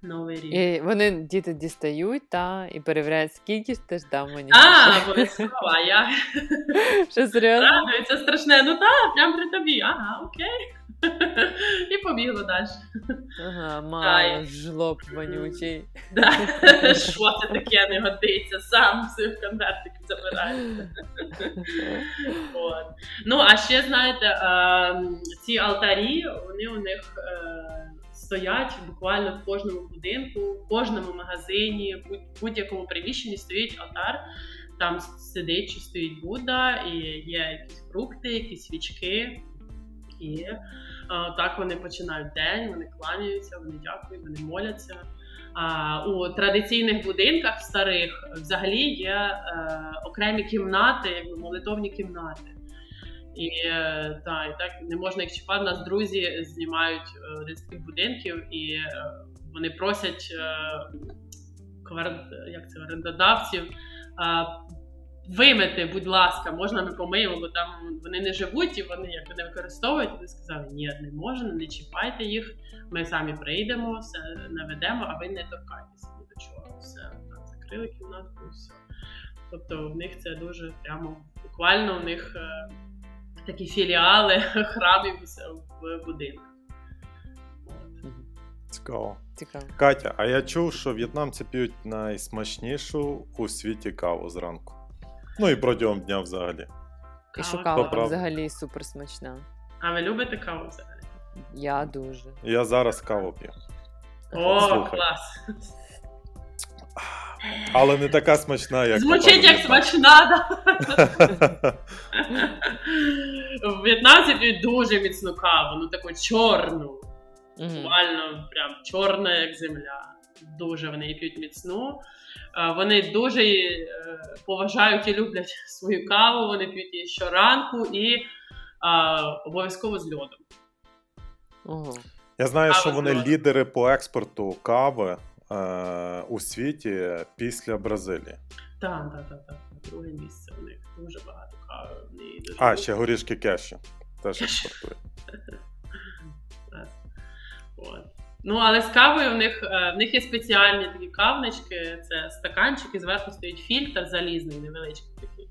[SPEAKER 3] новий рік.
[SPEAKER 2] І вони діти дістають та і перевіряють, скільки ж ти ж дав мені.
[SPEAKER 3] А, обов'язково, а я
[SPEAKER 2] Що серйозно?
[SPEAKER 3] радується страшне. Ну так, прям при тобі. Ага, окей. І побігло далі.
[SPEAKER 2] Ага, жлоб вонючий.
[SPEAKER 3] Що це таке не годиться? Сам все в конвертик забирає. Ну, а ще знаєте, ці алтарі, вони у них е, стоять буквально в кожному будинку, в кожному магазині, в будь- будь-якому приміщенні стоїть алтар. Там сидить чи стоїть Будда, і є якісь фрукти, якісь свічки. І так вони починають день, вони кланяються, вони дякують, вони моляться. А у традиційних будинках старих взагалі є е, окремі кімнати, якби молитовні кімнати. І, е, та, і так не можна їх чіпати. Нас друзі знімають е, один таких будинків, і е, вони просять е, як це, орендодавців. Вимити, будь ласка, можна ми помиємо, бо там вони не живуть і вони якби не використовують. Вони сказали, ні, не можна, не чіпайте їх. Ми самі прийдемо, все наведемо, а ви не торкайтеся ні до чого. Все так, закрили кімнатку і все. Тобто в них це дуже прямо буквально у них е, такі філіали храмів в будинках.
[SPEAKER 1] Цікаво.
[SPEAKER 2] Цікаво.
[SPEAKER 1] Катя, а я чув, що в'єтнамці п'ють найсмачнішу у світі каву зранку. Ну і протягом дня взагалі.
[SPEAKER 2] І що
[SPEAKER 3] Кава.
[SPEAKER 1] правда.
[SPEAKER 2] взагалі супер смачна.
[SPEAKER 3] А ви любите каву взагалі?
[SPEAKER 2] Я дуже.
[SPEAKER 1] Я зараз каву п'ю.
[SPEAKER 3] О,
[SPEAKER 1] Слухай.
[SPEAKER 3] клас!
[SPEAKER 1] Але не така смачна, як
[SPEAKER 3] Звучить як смачна, да? В В'єтнамці п'ють дуже міцну каву, ну таку чорну. Буквально прям чорна, як земля. Дуже вони п'ють міцну. Вони дуже е, поважають і люблять свою каву. Вони п'ють її щоранку і обов'язково з льодом.
[SPEAKER 2] Ого.
[SPEAKER 1] Я знаю,
[SPEAKER 3] Кава
[SPEAKER 1] що вони лідери по експорту кави е, у світі після Бразилії.
[SPEAKER 3] Так, так, так, так. Друге місце у них дуже багато кави. Дуже
[SPEAKER 1] А, ще горішки кеші. Теж експортують.
[SPEAKER 3] От. Ну, але з кавою в них, е, в них є спеціальні такі кавнички, це стаканчик, і зверху стоїть фільтр залізний, невеличкий такий.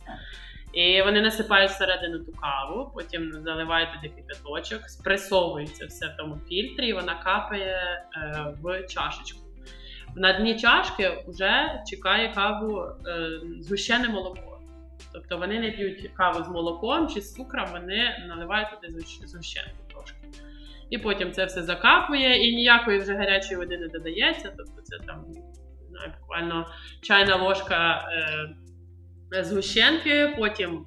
[SPEAKER 3] І вони насипають всередину ту каву, потім заливають туди кипяточок, спресовується все в тому фільтрі, і вона капає е, в чашечку. На дні чашки вже чекає каву е, згущене молоко. Тобто вони не п'ють каву з молоком чи з цукром, вони наливають туди згущ- згущенку трошки. І потім це все закапує, і ніякої вже гарячої води не додається. Тобто це там знаю, буквально чайна ложка е, згущенки, потім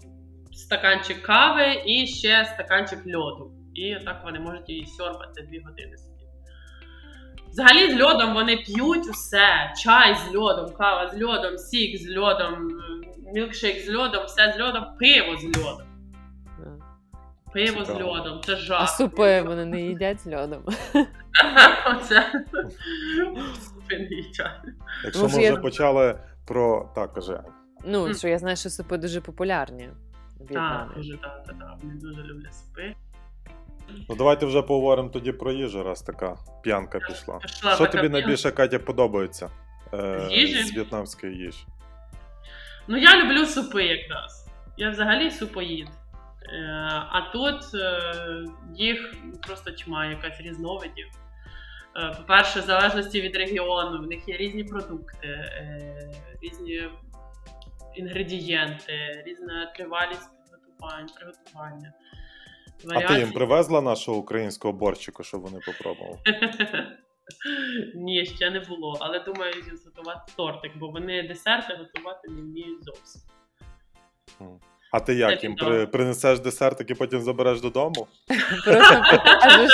[SPEAKER 3] стаканчик кави і ще стаканчик льоду. І так вони можуть її сьорбати дві години сидіти. Взагалі з льодом вони п'ють усе: чай з льодом, кава з льодом, сік з льодом, мілкшейк з льодом, все з льодом, пиво з льодом. Пиво з льодом, це жах.
[SPEAKER 2] А супи вони не їдять з льодом.
[SPEAKER 3] Оце супи не їдять.
[SPEAKER 1] Якщо ми вже почали про. Так, кажи.
[SPEAKER 2] Ну, що я знаю, що супи дуже популярні
[SPEAKER 3] Так, дуже так, так, так. Вони дуже люблять супи.
[SPEAKER 1] Ну давайте вже поговоримо тоді про їжу, раз така п'янка пішла.
[SPEAKER 3] Пішла
[SPEAKER 1] Що
[SPEAKER 3] така
[SPEAKER 1] тобі
[SPEAKER 3] п'янка.
[SPEAKER 1] найбільше, Катя, подобається е,
[SPEAKER 3] з
[SPEAKER 1] в'єтнамської їжі?
[SPEAKER 3] Ну, я люблю супи якраз. Я взагалі супоїд. Е, а тут е, їх просто тьма, якась різновидів. Е, По-перше, в залежності від регіону, в них є різні продукти, різні інгредієнти, різна тривалість приготування.
[SPEAKER 1] А ти їм привезла нашого українського борщику, щоб вони попробували?
[SPEAKER 3] Ні, ще не було, але думаю, зготувати тортик, бо вони десерти готувати не вміють зовсім.
[SPEAKER 1] А ти як
[SPEAKER 3] Це
[SPEAKER 1] їм при, принесеш десертик і потім забереш додому?
[SPEAKER 2] Просто покажеш.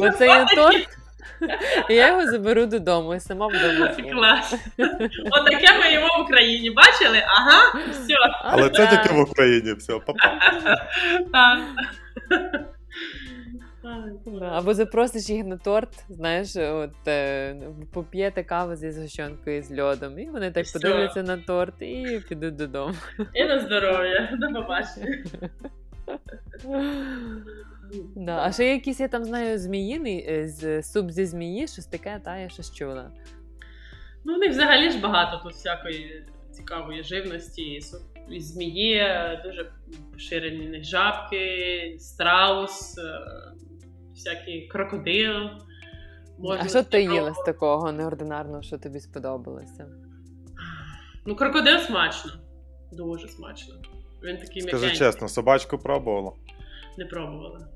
[SPEAKER 2] Оце є торт. І я його заберу додому і сама вдома з'їм.
[SPEAKER 3] Клас. Отаке ми їмо в Україні. Бачили? Ага, все.
[SPEAKER 1] Але це тільки в Україні, все, папа.
[SPEAKER 2] Або запросиш їх на торт, знаєш, от е, поп'єте каву зі згущенкою і з льодом, і вони так
[SPEAKER 3] Все.
[SPEAKER 2] подивляться на торт і підуть додому.
[SPEAKER 3] І на здоров'я. До побачення.
[SPEAKER 2] Да. А ще якийсь, я там знаю, зміїний е, з суп зі змії, щось таке, та я щось чула.
[SPEAKER 3] Ну, них взагалі ж багато тут всякої цікавої живності. І змії, дуже поширені жабки, страус, е, всякі крокодил. Можна
[SPEAKER 2] а що ти їла з такого неординарного, що тобі сподобалося?
[SPEAKER 3] Ну, крокодил смачно. Дуже смачно. Він такий
[SPEAKER 1] Скажи
[SPEAKER 3] м'якенький.
[SPEAKER 1] чесно, собачку пробувала?
[SPEAKER 3] Не пробувала.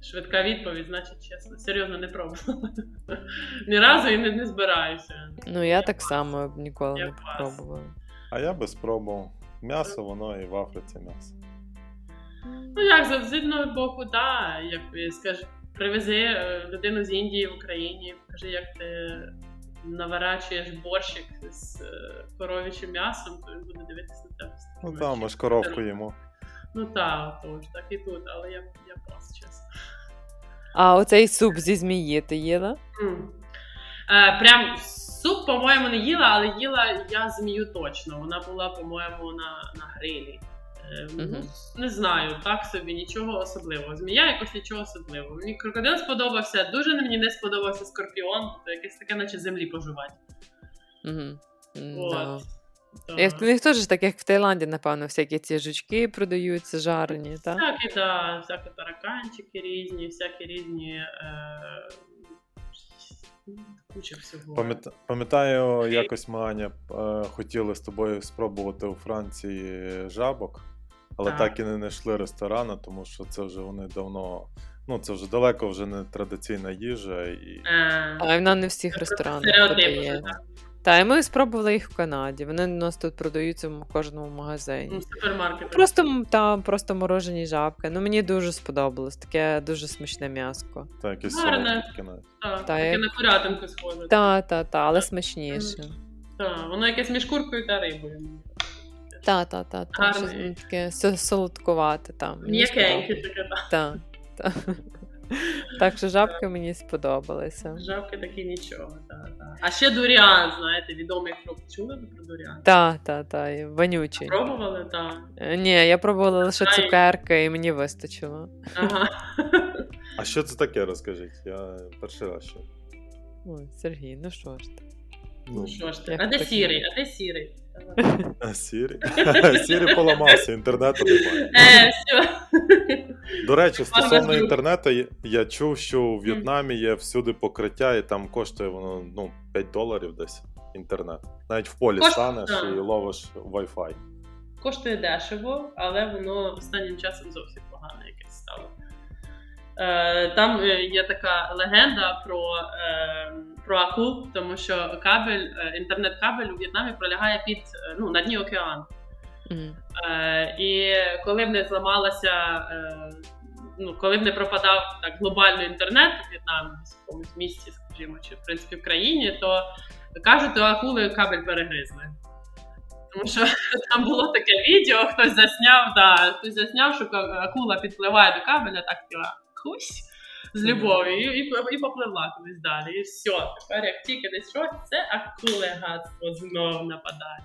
[SPEAKER 3] Швидка відповідь, значить чесно. Серйозно не пробувала. Ні разу і не, не збираюся.
[SPEAKER 2] Ну, я так само ніколи
[SPEAKER 3] Я
[SPEAKER 2] не
[SPEAKER 3] клас.
[SPEAKER 2] спробувала.
[SPEAKER 1] А я би спробував. М'ясо, воно і в Африці м'ясо.
[SPEAKER 3] Ну як, з з одного боку, да. Як скажи, привези е, людину з Індії в Україні, кажи, як ти наворачуєш борщик з е, коров'ячим м'ясом, то він буде дивитися на тебе.
[SPEAKER 1] Ну там, ми ж коровку їмо.
[SPEAKER 3] Ну так, тож, так і тут, але я, я пас, чесно.
[SPEAKER 2] А оцей суп зі змії ти їла?
[SPEAKER 3] М. Е, прям суп, по-моєму, не їла, але їла я змію точно. Вона була, по-моєму, на, на грилі.
[SPEAKER 2] Мгм.
[SPEAKER 3] Не знаю, так собі, нічого особливого. Змія якось нічого особливого. Мені крокодил сподобався, дуже мені не сподобався скорпіон, то якесь таке, наче землі поживати.
[SPEAKER 2] Угу.
[SPEAKER 3] От.
[SPEAKER 2] Як в них теж так, як в Таїланді, напевно, всякі ці жучки продаються, жарені, так?
[SPEAKER 3] Всякі, да, всякі тараканчики різні, всякі різні. Е... Куча всього.
[SPEAKER 1] Пам'ят- Пам'ятаю, якось ми Аня е, хотіли з тобою спробувати у Франції жабок, але
[SPEAKER 3] Так.
[SPEAKER 1] так і не знайшли ресторана, тому що це вже вони давно. Ну, це вже далеко вже не традиційна їжа. І...
[SPEAKER 3] Е,
[SPEAKER 2] А вона не в всіх ресторанах
[SPEAKER 3] так.
[SPEAKER 2] Та, і ми спробували їх в Канаді. Вони у нас тут продаються в кожному магазині.
[SPEAKER 3] Ну, супермаркет.
[SPEAKER 2] Просто там просто морожені жабки. Ну мені дуже сподобалось. Таке дуже смачне м'яско.
[SPEAKER 1] Та якісь
[SPEAKER 3] Гарне.
[SPEAKER 2] Та,
[SPEAKER 3] таке на курятинку схоже.
[SPEAKER 2] Та, та, та, але смачніше.
[SPEAKER 3] Так, воно якесь між куркою та рибою.
[SPEAKER 2] Та, та, та, та. Щось таке солодкувате там.
[SPEAKER 3] М'якеньке таке, так.
[SPEAKER 2] Та, та. Так що жабки мені сподобалися.
[SPEAKER 3] Жабки такі нічого. Та, та. А ще дуріан, знаєте, відомий фрукт. Чули ви про дуріан?
[SPEAKER 2] Та, та, та, і вонючий.
[SPEAKER 3] Пробували? Так.
[SPEAKER 2] Е, Ні, я пробувала лише цукерки, і мені вистачило.
[SPEAKER 3] Ага.
[SPEAKER 1] А що це таке, розкажіть? Я перший раз чув.
[SPEAKER 2] Ой, Сергій, ну що ж ти?
[SPEAKER 3] Ну що ж ти? А де сірий? А де сірий?
[SPEAKER 1] А, Сірі? Сірі поламався, інтернету немає.
[SPEAKER 3] Е, все.
[SPEAKER 1] До речі, стосовно інтернету, я- чув, що у В'єтнамі є всюди покриття, і там коштує воно ну, 5 доларів десь інтернет. Навіть в полі
[SPEAKER 3] Кошт-
[SPEAKER 1] станеш
[SPEAKER 3] так.
[SPEAKER 1] і ловиш Wi-Fi.
[SPEAKER 3] Коштує дешево, але воно останнім часом зовсім погане якесь стало. Е, там е, є така легенда про, е, про тому що кабель, е, інтернет-кабель у В'єтнамі пролягає під е, ну, на дні океану.
[SPEAKER 2] Мгм.
[SPEAKER 3] Е, і коли б не зламалася, е, ну, коли б не пропадав так глобально інтернет у В'єтнамі, в якомусь місті, скажімо, чи в принципі в країні, то кажуть, то акули кабель перегризли. Тому що там було таке відео, хтось засняв, да, хтось засняв, що акула підпливає до кабеля, так тільки кусь з любов'ю, і, і, і попливла кудись далі. І все. Тепер як тільки десь щось, це акулегатство знов нападає.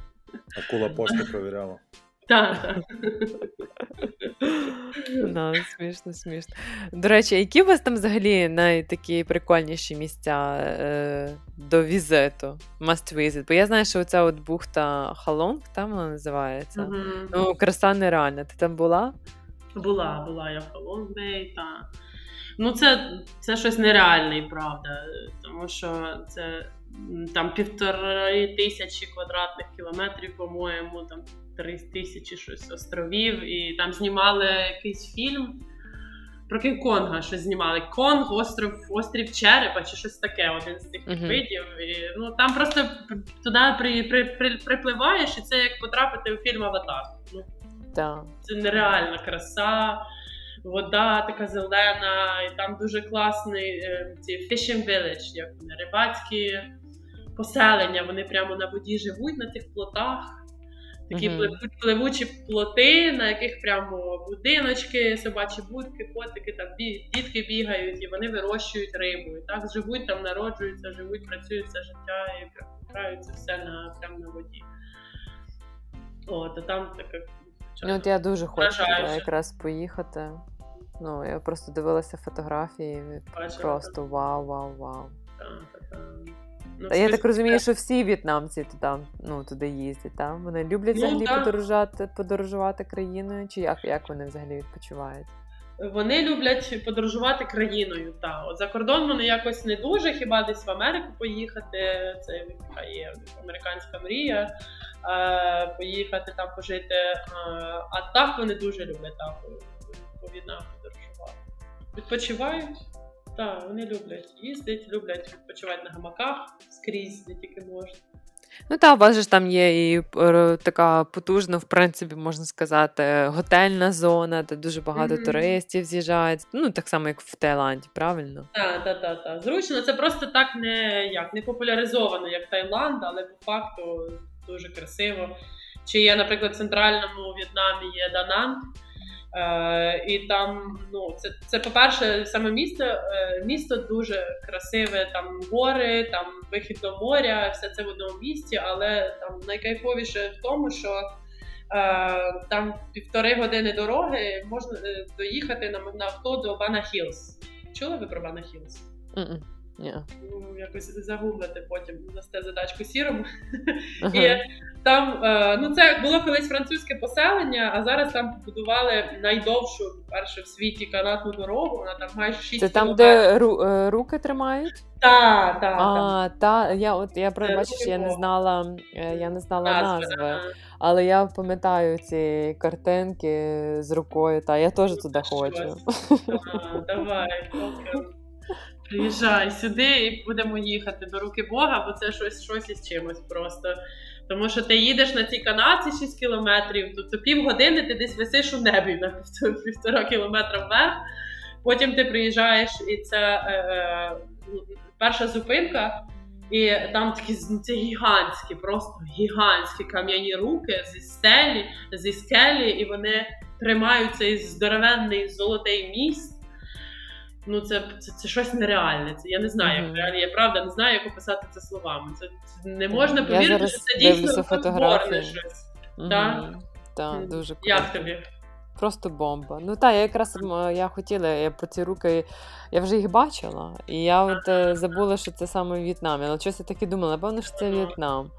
[SPEAKER 1] Акула пошту перевіряла.
[SPEAKER 3] Так, так.
[SPEAKER 2] Ну, смішно, смішно. До речі, які у вас там взагалі найтакі прикольніші місця е, до візиту? Must visit? Бо я знаю, що оця от бухта Халонг, там вона називається.
[SPEAKER 3] Мгм.
[SPEAKER 2] Ну, краса нереальна. Ти там була?
[SPEAKER 3] Була, була я в Колумбії, та. Ну, це, це щось нереальне, і правда. Тому що це там півтори тисячі квадратних кілометрів, по-моєму, там три тисячі щось островів, і там знімали якийсь фільм. Про Кінг-Конга щось знімали. Конг, остров, острів Черепа чи щось таке, один з тих
[SPEAKER 2] Мгм.
[SPEAKER 3] видів. І, ну, там просто туди при, при, при, припливаєш, і це як потрапити у фільм Аватар. Ну,
[SPEAKER 2] Так.
[SPEAKER 3] це нереальна краса, вода така зелена, і там дуже класний е, ці fishing village, як вони, рибацькі поселення. Вони прямо на воді живуть на цих плотах. Такі пливуть пливучі плоти, на яких прямо будиночки, собачі будки, котики, там дітки бігають, і вони вирощують рибу. І так живуть, там народжуються, живуть, працюють все життя і граються все на прямо на воді. От, а там таке.
[SPEAKER 2] Ну, от я дуже хочу туди якраз поїхати. Ну, я просто дивилася фотографії.
[SPEAKER 3] Бачила,
[SPEAKER 2] Просто вау, вау, вау.
[SPEAKER 3] Так, так, так. Ну,
[SPEAKER 2] Та я так розумію, що всі в'єтнамці туди, ну, туди їздять, там вони люблять
[SPEAKER 3] Ну,
[SPEAKER 2] взагалі
[SPEAKER 3] так.
[SPEAKER 2] подорожувати, подорожувати країною, чи як, як вони взагалі відпочивають?
[SPEAKER 3] Вони люблять подорожувати країною. Та от за кордон вони якось не дуже, хіба десь в Америку поїхати. Це є американська мрія. Е, поїхати там пожити. Е, а так вони дуже люблять там по, по подорожувати. Відпочивають. Так, вони люблять їздити, люблять відпочивати на гамаках скрізь, де тільки можна.
[SPEAKER 2] Ну та у вас же ж там є і е, така потужна, в принципі, можна сказати, готельна зона, де дуже багато
[SPEAKER 3] Мгм.
[SPEAKER 2] туристів з'їжджають. Ну, так само, як в Таїланді, правильно?
[SPEAKER 3] Так, так, так, так. Зручно, це просто так не як не популяризовано, як Таїланд, але по факту дуже красиво. Чи є, наприклад, в центральному В'єтнамі є Дананг, Е, І там, ну, це, це по-перше, саме місто е, місто дуже красиве, там гори, там вихід до моря, все це в одному місті, але там найкайфовіше в тому, що е, там півтори години дороги можна е, доїхати на, на авто до Бана Хілс. Чули ви про Бана Хілс?
[SPEAKER 2] Мгм. Ні.
[SPEAKER 3] Ну, якось загуглити потім дасте задачку сірому.
[SPEAKER 2] Ага.
[SPEAKER 3] І там е, ну це було колись французьке поселення, а зараз там побудували найдовшу перше в світі канатну дорогу. Вона там майже 6
[SPEAKER 2] Це там, де ру, е, руки тримають?
[SPEAKER 3] Та, та.
[SPEAKER 2] А, та, я от я про бачиш, я не знала, е, я не знала
[SPEAKER 3] Назви,
[SPEAKER 2] назви, але я пам'ятаю ці картинки з рукою, та я теж туди
[SPEAKER 3] Щось.
[SPEAKER 2] хочу.
[SPEAKER 3] А, Давай, окей. Приїжджай сюди і будемо їхати до руки Бога, бо це щось, щось із чимось просто. Тому що ти їдеш на цій канаці 6 кілометрів, то, то півгодини ти десь висиш у небі на півтора, кілометра вверх. Потім ти приїжджаєш, і це е, е, перша зупинка, і там такі це гігантські, просто гігантські кам'яні руки зі стелі, зі скелі, і вони тримають цей здоровенний золотий міст. Ну, це, це, це щось нереальне. Це я не знаю, як
[SPEAKER 2] Мгм.
[SPEAKER 3] реально. Я правда не знаю, як описати це словами. Це, це не можна
[SPEAKER 2] Я
[SPEAKER 3] повірити,
[SPEAKER 2] зараз
[SPEAKER 3] що це дійсно
[SPEAKER 2] фотографії.
[SPEAKER 3] щось.
[SPEAKER 2] Мгм.
[SPEAKER 3] Так?
[SPEAKER 2] Так, дуже
[SPEAKER 3] Як тобі?
[SPEAKER 2] Просто бомба. Ну так, я якраз я хотіла, я про ці руки, я вже їх бачила, і я от е, забула, що це саме в В'єтнамі. Але щось я так і думала, напевно, що це. В'єтнам.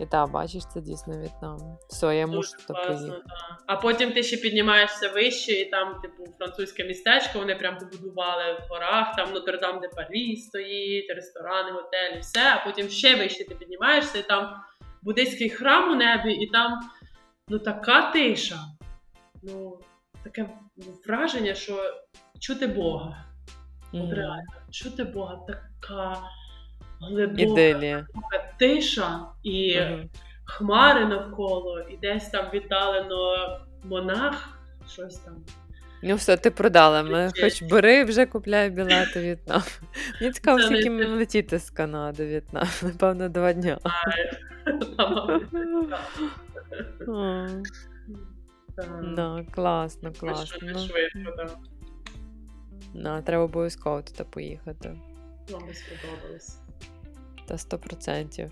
[SPEAKER 2] І так, бачиш, це дійсно В'єтнам. Все, я мушу
[SPEAKER 3] Дуже класно,
[SPEAKER 2] поїхати.
[SPEAKER 3] да. А потім ти ще піднімаєшся вище, і там, типу, французьке містечко, вони прям побудували в горах, там Нотр-Дам де Парі стоїть, ресторани, готелі, все. А потім ще вище ти піднімаєшся, і там буддийський храм у небі, і там ну така тиша. Ну, таке враження, що чути Бога. От
[SPEAKER 2] Мгм.
[SPEAKER 3] реально, чути Бога, така глибока тиша і
[SPEAKER 2] Мгм.
[SPEAKER 3] хмари навколо, і десь там віддалено монах, щось там.
[SPEAKER 2] Ну все, ти продала. Ми хоч бери, вже купляю білети В'єтнам. Мені цікаво,
[SPEAKER 3] не
[SPEAKER 2] скільки мені летіти з Канади В'єтнам. Напевно, два дня.
[SPEAKER 3] Так.
[SPEAKER 2] Да, класно, класно.
[SPEAKER 3] швидко,
[SPEAKER 2] Ну,
[SPEAKER 3] швидко, так.
[SPEAKER 2] треба обов'язково туди поїхати.
[SPEAKER 3] Вам сподобалось.
[SPEAKER 2] Та 100%.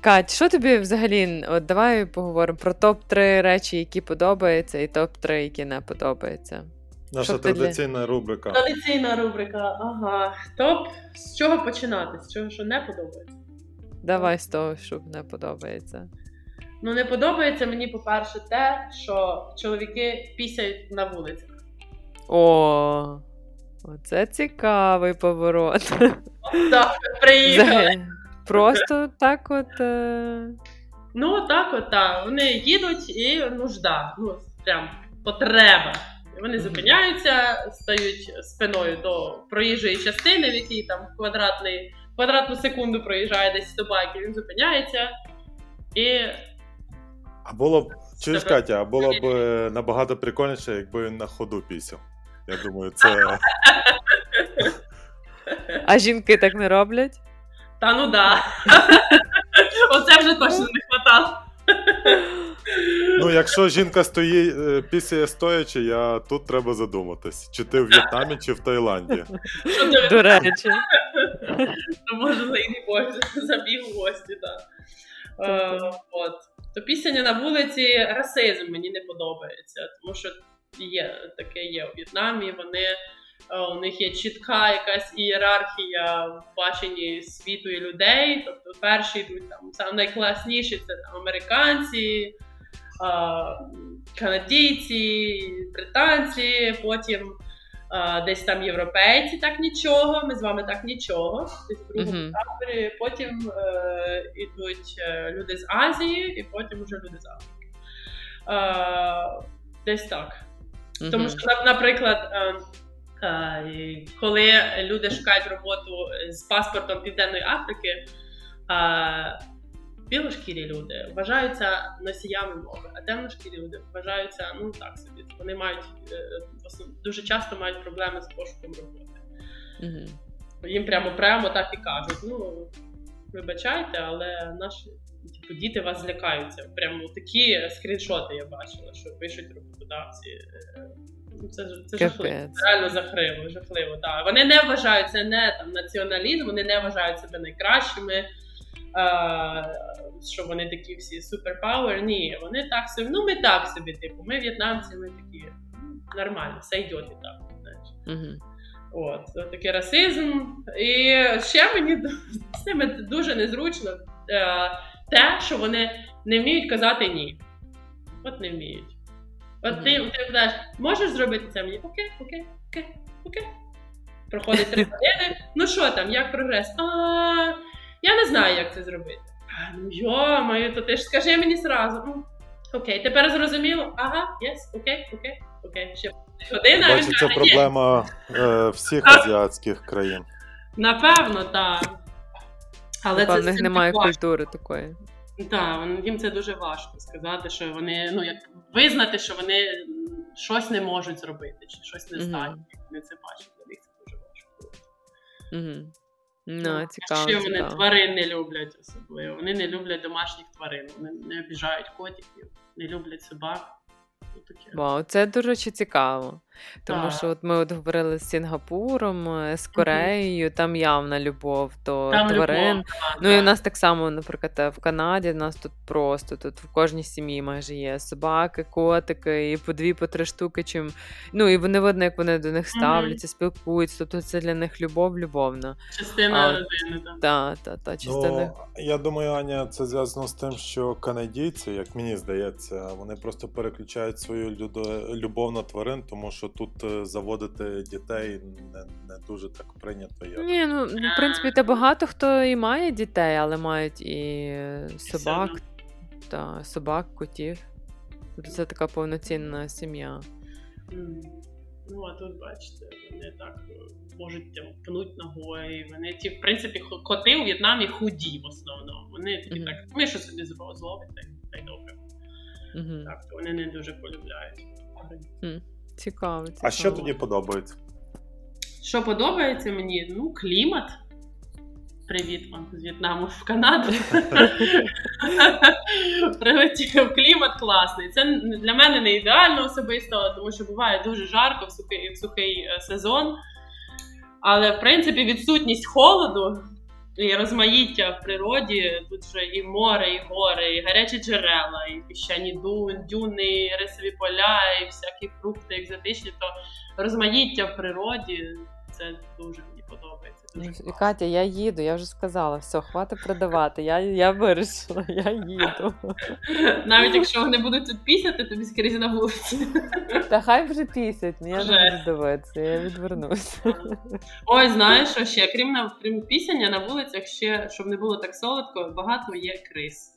[SPEAKER 2] Кать, що тобі взагалі? От давай поговоримо про топ-3 речі, які подобаються, і топ-3, які не подобаються.
[SPEAKER 1] Наша
[SPEAKER 2] Що ти для-
[SPEAKER 1] традиційна рубрика.
[SPEAKER 3] Традиційна рубрика. Ага. Топ. З чого починати? З чого що не подобається?
[SPEAKER 2] Давай з того, що не подобається.
[SPEAKER 3] Ну, не подобається мені, по-перше, те, що чоловіки пісяють на вулицях.
[SPEAKER 2] О, оце цікавий поворот.
[SPEAKER 3] Так, приїхали.
[SPEAKER 2] Просто так от. Е...
[SPEAKER 3] Ну, так от, так. Вони їдуть і нужда. Ну, прям потреба. Вони зупиняються, стають спиною до проїжджої частини, в якій там квадратний, квадратну секунду проїжджає десь 100 байків, він зупиняється. І
[SPEAKER 1] А було б, чуєш, Катя, а було б е, набагато прикольніше, якби він на ходу пісяв. Я думаю, це.
[SPEAKER 2] А жінки так не роблять?
[SPEAKER 3] та ну да. Оце вже точно не хватало.
[SPEAKER 1] Ну, якщо жінка стоїть, е, пісяє стоячи, я тут треба задуматись. Чи ти в В'єтнамі, чи в Таїланді.
[SPEAKER 2] До речі.
[SPEAKER 3] то може зайти гості, забіг у гості, так. Е, от. То пісня на вулиці расизм мені не подобається, тому що є таке є у В'єтнамі. Вони е, у них є чітка якась ієрархія в баченні світу і людей. Тобто перші йдуть там саме найкласніші це там американці, е, канадійці, британці, потім. Десь там європейці так нічого, ми з вами так нічого. Десь в другому
[SPEAKER 2] Мгм.
[SPEAKER 3] таборі. Потім е, ідуть е, люди з Азії, і потім вже люди з Африки. Е, десь так. Тому що, наприклад, е, е, коли люди шукають роботу з паспортом Південної Африки, е, білошкірі люди вважаються носіями мови, а темношкірі люди вважаються ну так собі. Вони мають дуже часто мають проблеми з пошуком роботи.
[SPEAKER 2] Мгм.
[SPEAKER 3] Їм прямо прямо так і кажуть: ну вибачайте, але наші типу, діти вас злякаються. Прямо такі скріншоти я бачила, що пишуть роботодавці. Е, ну, Це, це жахливо. Це реально жахливо, жахливо. Так. Вони не вважають це не там націоналізм, вони не вважають себе найкращими. е, Що вони такі всі суперпауер. Ні, вони так собі. Ну, ми так собі, типу, ми в'єтнамці, ми такі ну, нормально, все йде і так. Знаєш.
[SPEAKER 2] Мгм.
[SPEAKER 3] От, це такий расизм. І ще мені з ними дуже незручно е, те, що вони не вміють казати ні. От не вміють. От ти, ти кажеш, можеш зробити це мені? Окей, окей, окей, окей. Проходить три години. Ну що там, як прогрес? А, я не знаю, як це зробити. А, ну йо-моє, то ти ж скажи мені зразу. Окей, тепер зрозуміло? Ага, єс, окей, окей, окей. Ще година.
[SPEAKER 1] Бачу, це проблема е, всіх азіатських країн.
[SPEAKER 3] Напевно, так. Але
[SPEAKER 2] в них немає
[SPEAKER 3] важко.
[SPEAKER 2] культури такої.
[SPEAKER 3] Так, їм це дуже важко сказати, що вони, ну як визнати, що вони щось не можуть зробити, чи щось не здатні. Вони це бачать, для них це дуже важко.
[SPEAKER 2] Угу. Ну, цікаво.
[SPEAKER 3] Ще вони тварин не люблять особливо. Вони не люблять домашніх тварин. Вони не обіжають котиків, не люблять собак. Ну.
[SPEAKER 2] Вау, це дуже цікаво. Тому
[SPEAKER 3] Так.
[SPEAKER 2] що от ми от говорили з Сінгапуром, е, з Кореєю, там явна любов до
[SPEAKER 3] Там
[SPEAKER 2] тварин.
[SPEAKER 3] любов, так,
[SPEAKER 2] Ну і у нас так само, наприклад, в Канаді, у нас тут просто тут в кожній сім'ї майже є собаки, котики, і по дві, по три штуки. Чим ну і вони видно, як вони до них ставляться, спілкуються. Тобто це для них любов, любовна.
[SPEAKER 3] частина
[SPEAKER 2] а
[SPEAKER 3] родини. Так.
[SPEAKER 2] Та, та, та частина.
[SPEAKER 1] Ну, я думаю, Аня, це зв'язано з тим, що канадійці, як мені здається, вони просто переключають свою людо- любов на тварин, тому що тут е, заводити дітей не, не дуже так прийнято. Як.
[SPEAKER 2] Ні, ну в принципі, та багато хто і має дітей, але мають і собак, та собак, котів. Тобто це така повноцінна сім'я.
[SPEAKER 3] Ну, а тут бачите, вони так е, можуть там пнуть ногою. Вони ті, в принципі, коти у В'єтнамі худі в основному. Вони такі
[SPEAKER 2] Мгм.
[SPEAKER 3] так, ми що собі зло- зловить, та й- добре.
[SPEAKER 2] Угу.
[SPEAKER 3] Так, то вони не дуже полюбляють.
[SPEAKER 2] Цікаво, цікаво.
[SPEAKER 1] А що тоді подобається?
[SPEAKER 3] Що подобається мені? Ну, клімат. Привіт вам з В'єтнаму в Канаду. Прилетів клімат класний. Це для мене не ідеально особисто, тому що буває дуже жарко в сухий, в сухий е, сезон. Але в принципі відсутність холоду і розмаїття в природі. Тут же і море, і гори, і гарячі джерела, і піщані дюни, і рисові поля, і всякі фрукти екзотичні. То розмаїття в природі це дуже мені подобається.
[SPEAKER 2] Катя, я їду, я вже сказала, все, хватить продавати. Я, я вирішила, я їду.
[SPEAKER 3] Навіть якщо вони будуть тут пісяти, тобі скрізь на вулиці.
[SPEAKER 2] Та хай вже пісять, я не
[SPEAKER 3] Жесть.
[SPEAKER 2] буду дивитися, я відвернусь.
[SPEAKER 3] Ой, знаєш, що ще крім на крім пісяння на вулицях, ще щоб не було так солодко, багато є крис.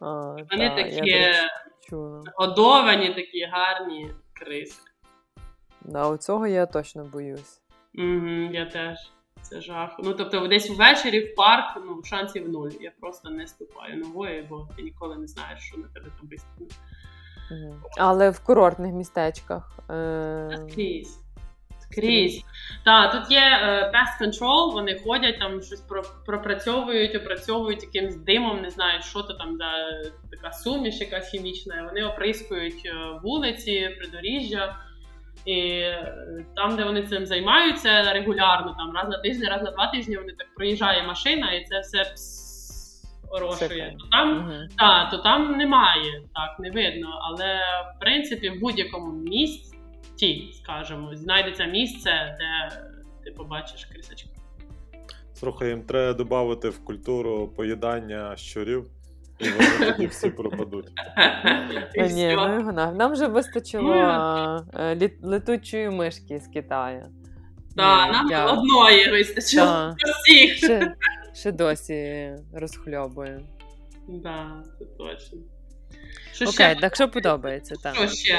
[SPEAKER 2] А,
[SPEAKER 3] Вони
[SPEAKER 2] та,
[SPEAKER 3] такі годовані, такі гарні криси.
[SPEAKER 2] Да, у цього я точно боюсь.
[SPEAKER 3] Угу, я теж. Це жах. Ну тобто, десь ввечері в парк ну, шансів нуль. Я просто не ступаю ногою, бо ти ніколи не знаєш, що на тебе там.
[SPEAKER 2] Мгм. Але в курортних містечках. Е...
[SPEAKER 3] Скрізь. Скрізь. Так, тут є е, pest control, вони ходять там щось про, пропрацьовують, опрацьовують якимсь димом, не знаю, що то там за така суміш, якась хімічна. Вони оприскують е, вулиці, придоріжжя. І е, там, де вони цим займаються регулярно, там раз на тиждень, раз на два тижні, вони так проїжджає машина, і це все орошує. То там
[SPEAKER 2] Мгм.
[SPEAKER 3] так, то там немає, так, не видно. Але в принципі в будь-якому місті, скажімо, знайдеться місце, де ти побачиш крисачка.
[SPEAKER 1] Слухай, їм треба додати в культуру поїдання щурів, і вони тоді всі пропадуть.
[SPEAKER 2] А, ні, ну його на. Нам вже вистачило е, літ- летучої мишки з Китаю.
[SPEAKER 3] Та,
[SPEAKER 2] Ні,
[SPEAKER 3] нам
[SPEAKER 2] я-
[SPEAKER 3] одної вистачило
[SPEAKER 2] Та,
[SPEAKER 3] всіх.
[SPEAKER 2] ще, ще досі розхльобую.
[SPEAKER 3] Да, це точно. Що
[SPEAKER 2] Окей,
[SPEAKER 3] ще?
[SPEAKER 2] так що подобається, так.
[SPEAKER 3] Що ще?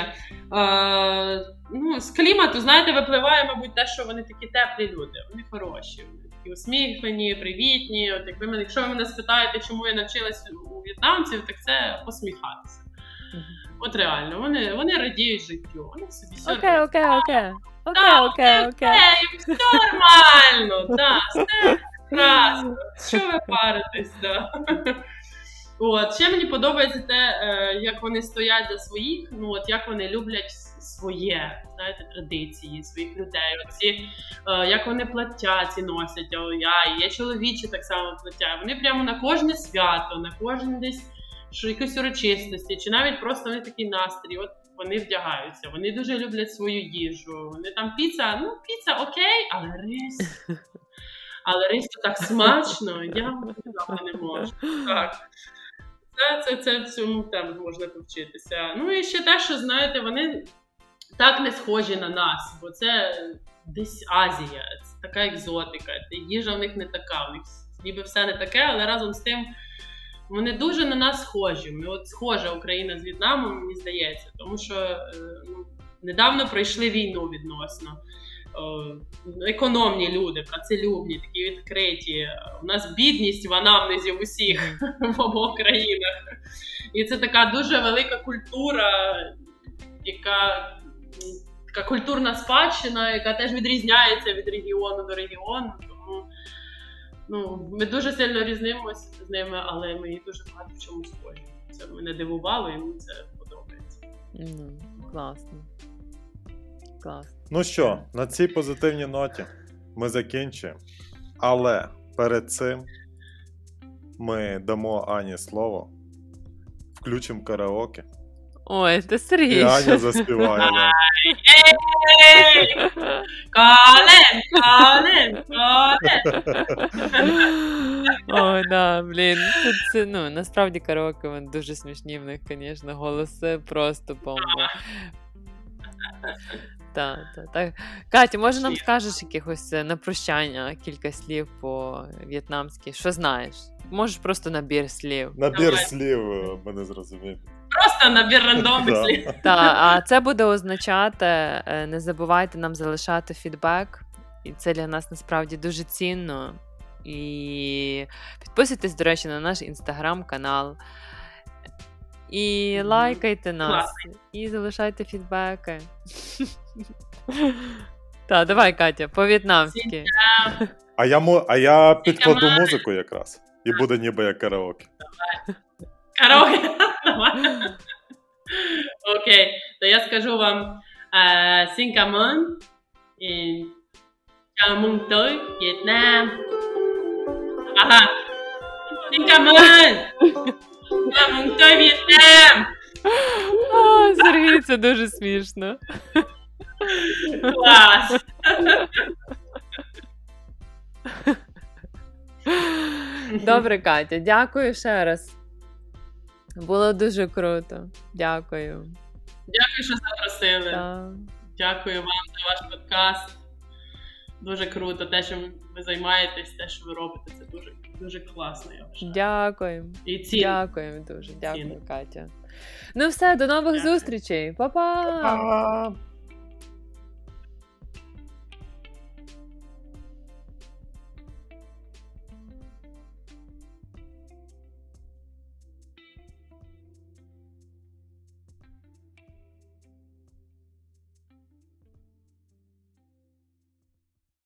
[SPEAKER 3] Е, ну, з клімату, знаєте, випливає, мабуть, те, що вони такі теплі люди, вони хороші, вони такі усміхнені, привітні. От як ви мене, якщо ви мене спитаєте, чому я навчилась у в'єтнамців, так це посміхатися. От реально, вони, вони радіють життю, вони собі все
[SPEAKER 2] Окей, окей, окей. Окей,
[SPEAKER 3] Так,
[SPEAKER 2] окей, окей.
[SPEAKER 3] Ей, все нормально, так, все Прекрасно. Що ви паритесь? Да. От, ще мені подобається те, е, як вони стоять за своїх, ну от як вони люблять своє, знаєте, традиції, своїх людей. Оці, е, як вони плаття ці носять, о, я, є чоловічі так само плаття. Вони прямо на кожне свято, на кожен десь що якоїсь урочистості, чи навіть просто вони такий настрій. От вони вдягаються, вони дуже люблять свою їжу. Вони там піца, ну піца окей, але рис. Але рис так смачно, я не можу. Так. Це, це, це в цьому там можна повчитися. Ну і ще те, що знаєте, вони так не схожі на нас, бо це десь Азія, це така екзотика. Їжа в них не така. У них ніби все не таке, але разом з тим вони дуже на нас схожі. Ми от схожа Україна з В'єтнамом, мені здається, тому що е, ну, недавно пройшли війну відносно. Економні люди, працелюбні, такі відкриті. У нас бідність в анамнезі в усіх в обох країнах. І це така дуже велика культура, яка така культурна спадщина, яка теж відрізняється від регіону до регіону. Тому ну, ми дуже сильно різнимося з ними, але ми її дуже багато в чому схожі. Це мене дивувало, і мені це подобається.
[SPEAKER 2] Ну, Класно. Класно.
[SPEAKER 1] Ну що, на цій позитивній ноті ми закінчуємо. Але перед цим ми дамо Ані слово, включимо караоке.
[SPEAKER 2] Ой, ти
[SPEAKER 1] І
[SPEAKER 2] Сергій.
[SPEAKER 1] Аня заспіває.
[SPEAKER 3] Кален! Кален! Кален!
[SPEAKER 2] Ой, да, блін. Це, це, ну, насправді караоке вони дуже смішні в них, звісно, голоси просто бомба. Так, так, так. Катя, може нам скажеш якихось е, на прощання кілька слів по-в'єтнамськи? Що знаєш? Можеш просто набір слів.
[SPEAKER 1] Набір
[SPEAKER 3] Давай.
[SPEAKER 1] слів мене зрозуміти.
[SPEAKER 3] Просто набір рандомних
[SPEAKER 1] Да.
[SPEAKER 3] слів.
[SPEAKER 2] Так, а це буде означати, е, не забувайте нам залишати фідбек, і це для нас насправді дуже цінно. І підписуйтесь, до речі, на наш інстаграм-канал. І лайкайте нас, і залишайте фідбеки. Так, давай, Катя, по-в'єтнамськи.
[SPEAKER 1] А я, а я підкладу музику якраз. І буде ніби як караоке.
[SPEAKER 3] Караоке. Давай. Окей, то я скажу вам е, Сінкамон і Chào mừng tới Việt Nam. Ага. Сінкамон! Chào mừng tới Việt Nam.
[SPEAKER 2] А, Сергій, це дуже смішно.
[SPEAKER 3] Клас.
[SPEAKER 2] Добре, Катя, дякую ще раз. Було дуже круто. Дякую.
[SPEAKER 3] Дякую, що запросили.
[SPEAKER 2] Та.
[SPEAKER 3] Дякую вам за ваш подкаст. Дуже круто. Те, що ви займаєтесь, те, що ви робите, це дуже, дуже класно. Я вважаю.
[SPEAKER 2] Дякуємо.
[SPEAKER 3] І ці
[SPEAKER 2] Дякуємо дуже. Дякую. Катя. Ну все, до нових
[SPEAKER 3] Дякую.
[SPEAKER 2] зустрічей. Па-па!
[SPEAKER 1] Па!